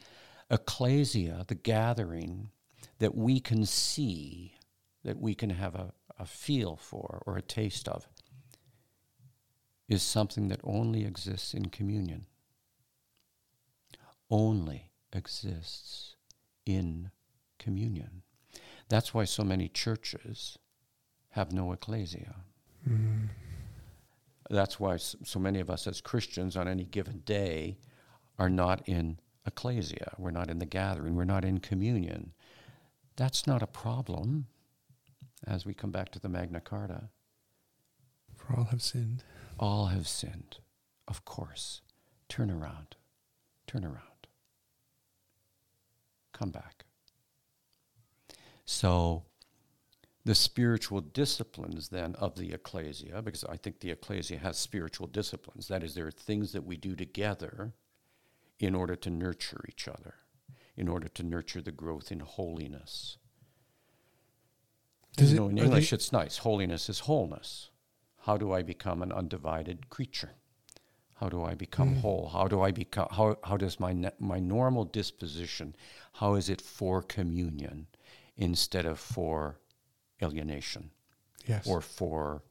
Ecclesia, the gathering that we can see, that we can have a, a feel for or a taste of, is something that only exists in communion. Only exists in communion. That's why so many churches have no ecclesia. Mm. That's why so many of us as Christians on any given day are not in ecclesia. We're not in the gathering. We're not in communion. That's not a problem as we come back to the Magna Carta. For all have sinned. All have sinned, of course. Turn around. Turn around. Come back. So, the spiritual disciplines then of the ecclesia, because I think the ecclesia has spiritual disciplines. That is, there are things that we do together in order to nurture each other, in order to nurture the growth in holiness. Does you it- know, in English, it's nice. Holiness is wholeness. How do I become an undivided creature? How do I become Mm. whole? How do I become? How how does my my normal disposition? How is it for communion instead of for alienation Yes. or for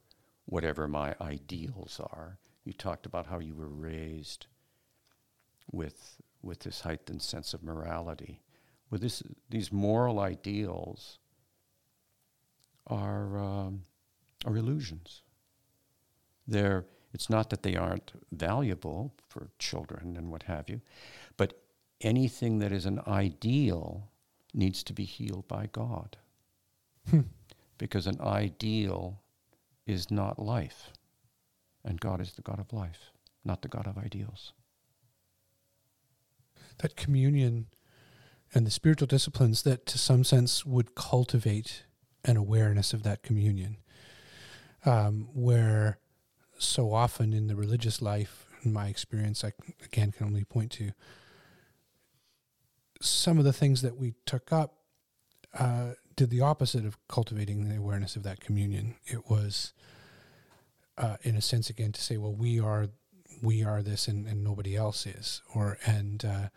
whatever my ideals are? You talked about how you were raised with with this heightened sense of morality. With this, these moral ideals are um, are illusions. They're it's not that they aren't valuable for children and what have you, but anything that is an ideal needs to be healed by God. Because an ideal is not life, and God is the God of life, not the God of ideals. that communion and the spiritual disciplines that, to some sense, would cultivate an awareness of that communion. Um, where so often in the religious life, in my experience, I again can only point to some of the things that we took up uh, did the opposite of cultivating the awareness of that communion. It was, uh, in a sense, again to say, well, we are, we are this, and, and nobody else is. Or and uh,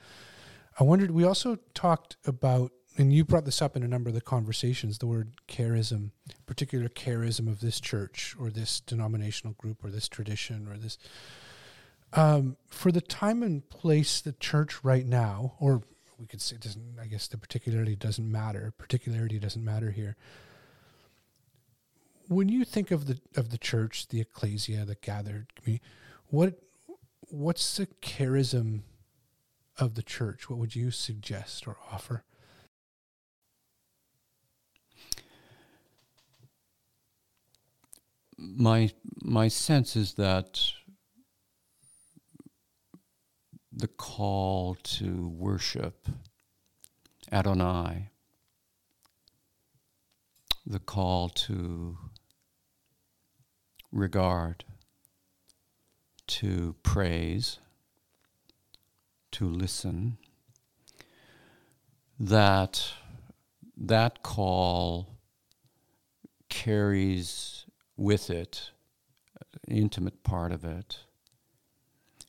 I wondered. We also talked about, and you brought this up in a number of the conversations. The word charism, particular charism of this church or this denominational group or this tradition or this. Um, for the time and place the church right now, or we could say doesn't i guess the particularity doesn't matter. Particularity doesn't matter here. When you think of the of the church the ecclesia the gathered community what what's the charism of the church? What would you suggest or offer? My my sense is that the call to worship Adonai, the call to regard, to praise, to listen, that that call carries with it intimate part of it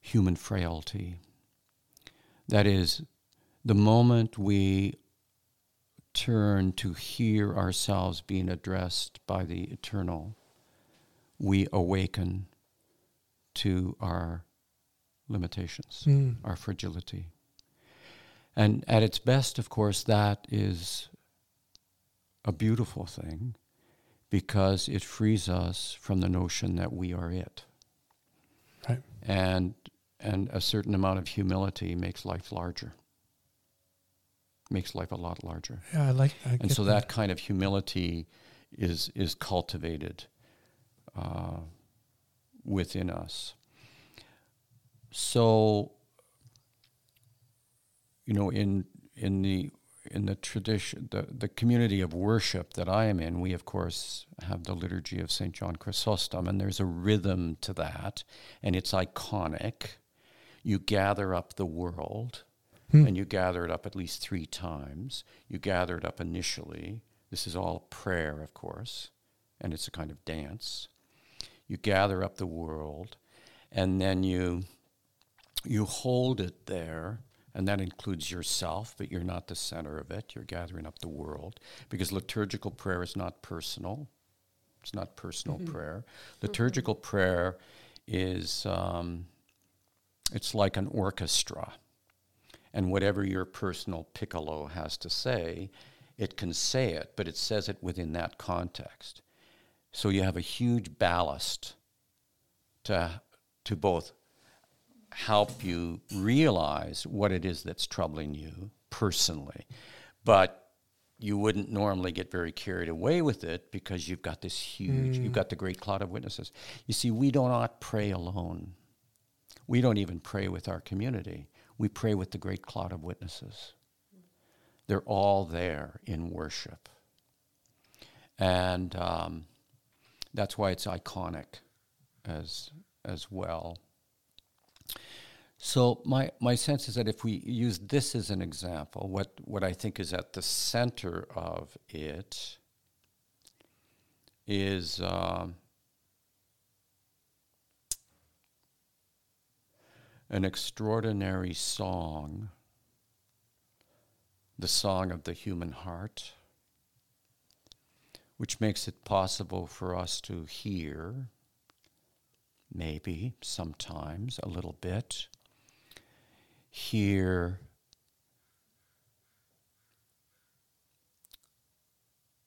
human frailty that is, the moment we turn to hear ourselves being addressed by the eternal, we awaken to our limitations, mm. our fragility. And at its best, of course, that is a beautiful thing because it frees us from the notion that we are it. Right. And and a certain amount of humility makes life larger makes life a lot larger yeah i like I and so that. that. kind of humility is is cultivated uh, within us so you know in in the in the tradition the, the community of worship that I am in, we of course have the liturgy of St. John Chrysostom, and there's a rhythm to that, and it's iconic you gather up the world, hmm. and you gather it up at least three times. You gather it up initially. This is all prayer, of course, and it's a kind of dance. You gather up the world, and then you you hold it there and that includes yourself, but you're not the center of it. You're gathering up the world because liturgical prayer is not personal. It's not personal mm-hmm. prayer. Liturgical mm-hmm. prayer is um, it's like an orchestra. And whatever your personal piccolo has to say, it can say it, but it says it within that context. So you have a huge ballast to, to both help you realize what it is that's troubling you personally, but you wouldn't normally get very carried away with it because you've got this huge, mm. you've got the great cloud of witnesses. You see, we do not pray alone we don't even pray with our community. We pray with the great cloud of witnesses. They're all there in worship. And um, that's why it's iconic as, as well. So my, my sense is that if we use this as an example, what, what I think is at the center of it is um, an extraordinary song, the song of the human heart, which makes it possible for us to hear, maybe sometimes a little bit, hear.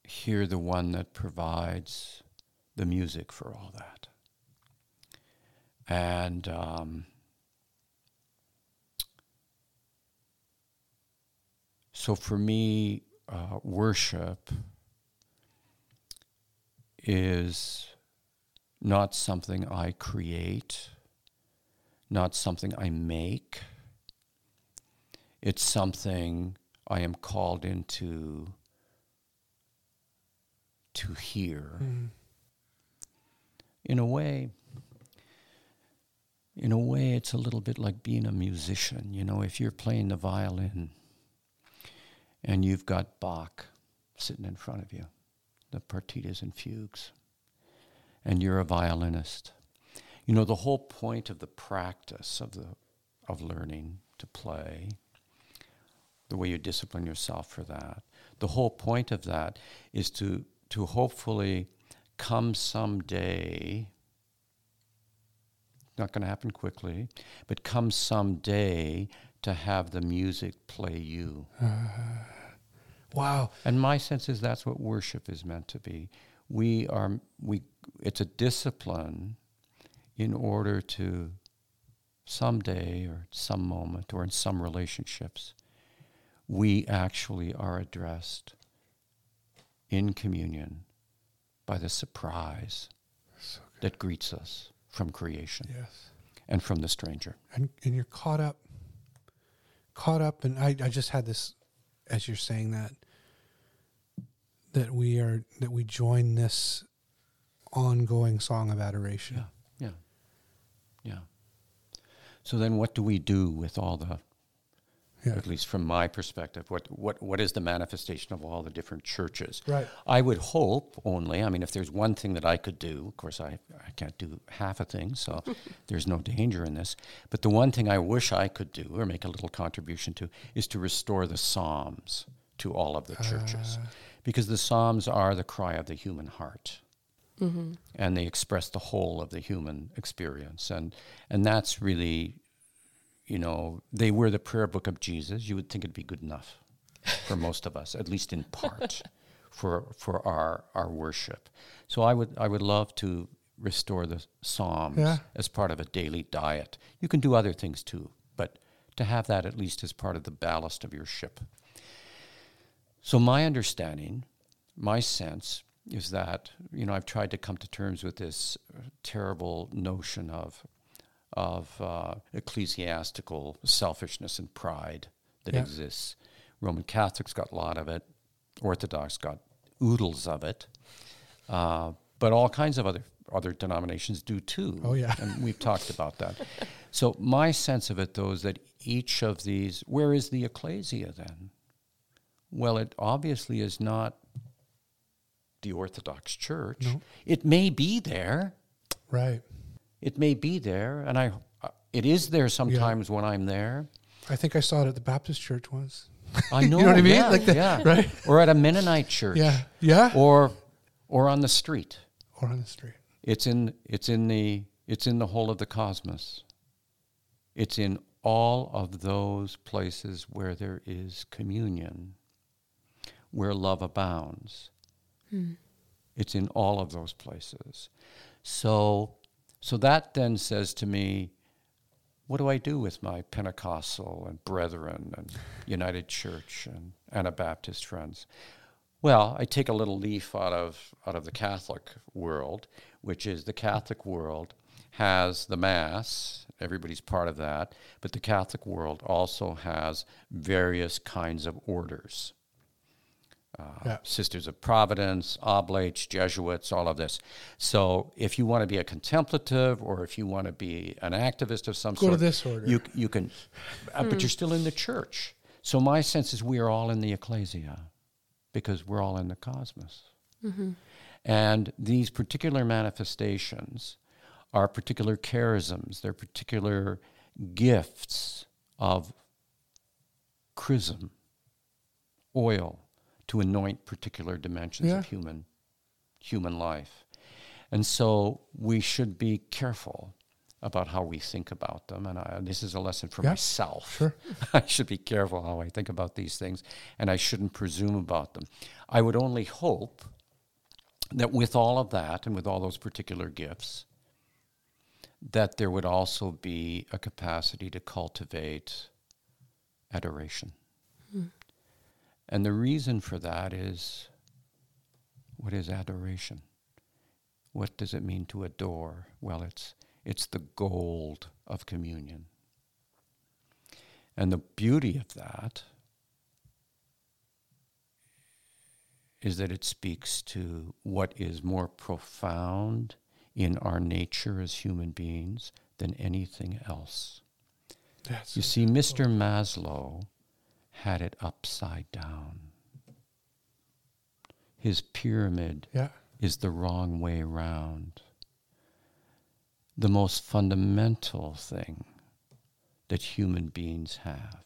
Hear the one that provides the music for all that. And um, So for me, uh, worship is not something I create, not something I make. It's something I am called into to hear. Mm. In a way, in a way, it's a little bit like being a musician. You know, if you're playing the violin and you've got Bach sitting in front of you, the partitas and fugues, and you're a violinist. You know, the whole point of the practice of the of learning to play, the way you discipline yourself for that, the whole point of that is to to hopefully come someday not going to happen quickly, but come someday to have the music play you. Wow. And my sense is that's what worship is meant to be. We are we it's a discipline in order to someday or some moment or in some relationships we actually are addressed in communion by the surprise So that greets us from creation Yes. and from the stranger. And and you're caught up caught up and I, I just had this as you're saying that that we are that we join this ongoing song of adoration. Yeah. Yeah. Yeah. So then what do we do with all the Yeah. at least from my perspective, what, what, what is the manifestation of all the different churches? Right. I would hope only, I mean, if there's one thing that I could do, of course, I, I can't do half a thing, so there's no danger in this. But the one thing I wish I could do or make a little contribution to is to restore the Psalms to all of the churches. Ah. Because the Psalms are the cry of the human heart. Mm-hmm. And they express the whole of the human experience. And, and that's really you know, they were the prayer book of Jesus, you would think it'd be good enough for most of us, at least in part, for for our our worship. So I would I would love to restore the Psalms Yeah. as part of a daily diet. You can do other things too, but to have that at least as part of the ballast of your ship. So my understanding, my sense is that you know I've tried to come to terms with this uh, terrible notion of of uh, ecclesiastical selfishness and pride that Yeah. exists. Roman Catholics got a lot of it. Orthodox got oodles of it. Uh, but all kinds of other other denominations do too. Oh, yeah. and we've talked about that. So my sense of it, though, is that each of these. Where is the ecclesia then? Well, it obviously is not the Orthodox Church. No. It may be there. Right. It may be there, and I. uh, It is there sometimes when I'm there. I think I saw it at the Baptist church once. I know. know what I mean? Yeah, Like the- yeah. right? Or at a Mennonite church. Yeah. Yeah. Or, or on the street. Or on the street. It's in. It's in the. It's in the whole of the cosmos. It's in all of those places where there is communion, where love abounds. Hmm. It's in all of those places. So, so that then says to me, what do I do with my Pentecostal and Brethren and United Church and Anabaptist friends? Well, I take a little leaf out of out of the Catholic world, which is the Catholic world has the Mass. Everybody's part of that, but the Catholic world also has various kinds of orders. Uh, Yeah. Sisters of Providence, Oblates, Jesuits, all of this. So, if you want to be a contemplative or if you want to be an activist of some sort, Go to this order. you you can, uh, but you're still in the church. So my sense is we are all in the ecclesia, because we're all in the cosmos, and these particular manifestations are particular charisms. They're particular gifts of chrism, oil, to anoint particular dimensions Yeah. of human human life. And so we should be careful about how we think about them. And I, this is a lesson for Yeah, myself. sure. I should be careful how I think about these things, and I shouldn't presume about them. I would only hope that with all of that and with all those particular gifts, that there would also be a capacity to cultivate adoration. Hmm. And the reason for that is what is adoration? What does it mean to adore? Well, it's, it's the gold of communion. And the beauty of that is that it speaks to what is more profound in our nature as human beings than anything else. That's You see, Mr. Maslow had it upside down. His pyramid yeah. is the wrong way round. The most fundamental thing that human beings have.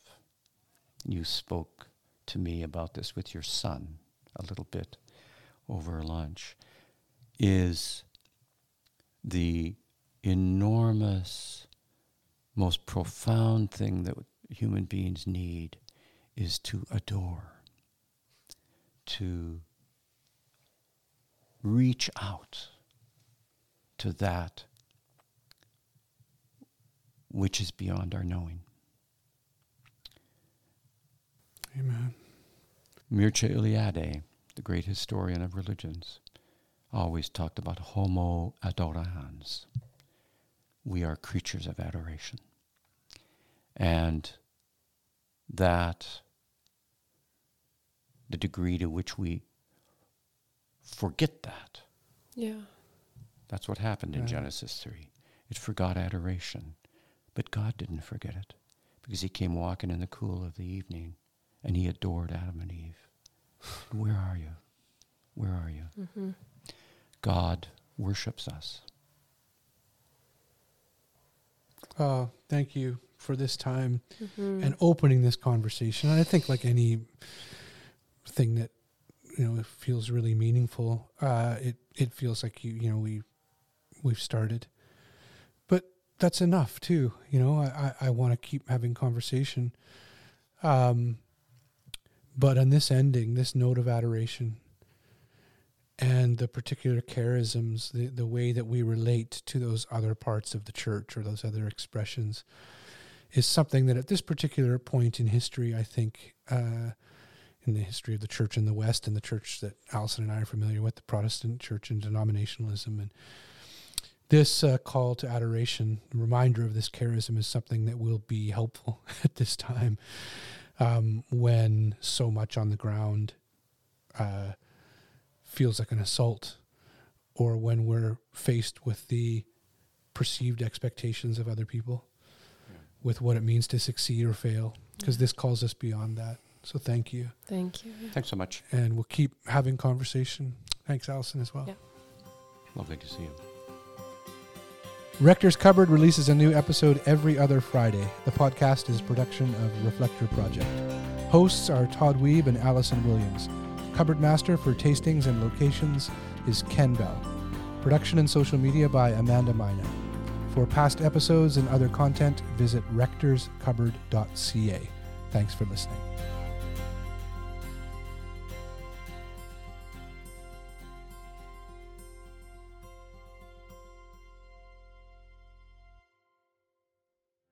You spoke to me about this with your son a little bit over lunch, is the enormous, most profound thing that human beings need is to adore, to reach out to that which is beyond our knowing. Amen. Mircea Eliade, the great historian of religions, always talked about homo adorans. We are creatures of adoration. And that the degree to which we forget that, Yeah. that's what happened in Yeah. Genesis 3. It forgot adoration. But God didn't forget it because he came walking in the cool of the evening and he adored Adam and Eve. Where are you? Where are you? Mm-hmm. God worships us. Uh, thank you for this time Mm-hmm. and opening this conversation. I think, like any thing that you know feels really meaningful, uh, it it feels like you you know we we've started, but that's enough too. You know, I I, I want to keep having conversation. Um, but on this ending, this note of adoration, and the particular charisms, the the way that we relate to those other parts of the church or those other expressions is something that at this particular point in history, I think, uh, in the history of the church in the West and the church that Allison and I are familiar with, the Protestant church and denominationalism, and this uh, call to adoration, reminder of this charism, is something that will be helpful at this time um, when so much on the ground uh, feels like an assault, or when we're faced with the perceived expectations of other people with what it means to succeed or fail because this calls us beyond that. So thank you. Thank you. Thanks so much. And we'll keep having conversation. Thanks, Allison, as well. Yeah. Lovely to see you. Rector's Cupboard releases a new episode every other Friday. The podcast is a production of Reflector Project. Hosts are Todd Weeb and Allison Williams. Cupboard Master for tastings and locations is Ken Bell. Production and social media by Amanda Mina. For past episodes and other content, visit rectorscupboard.ca. Thanks for listening.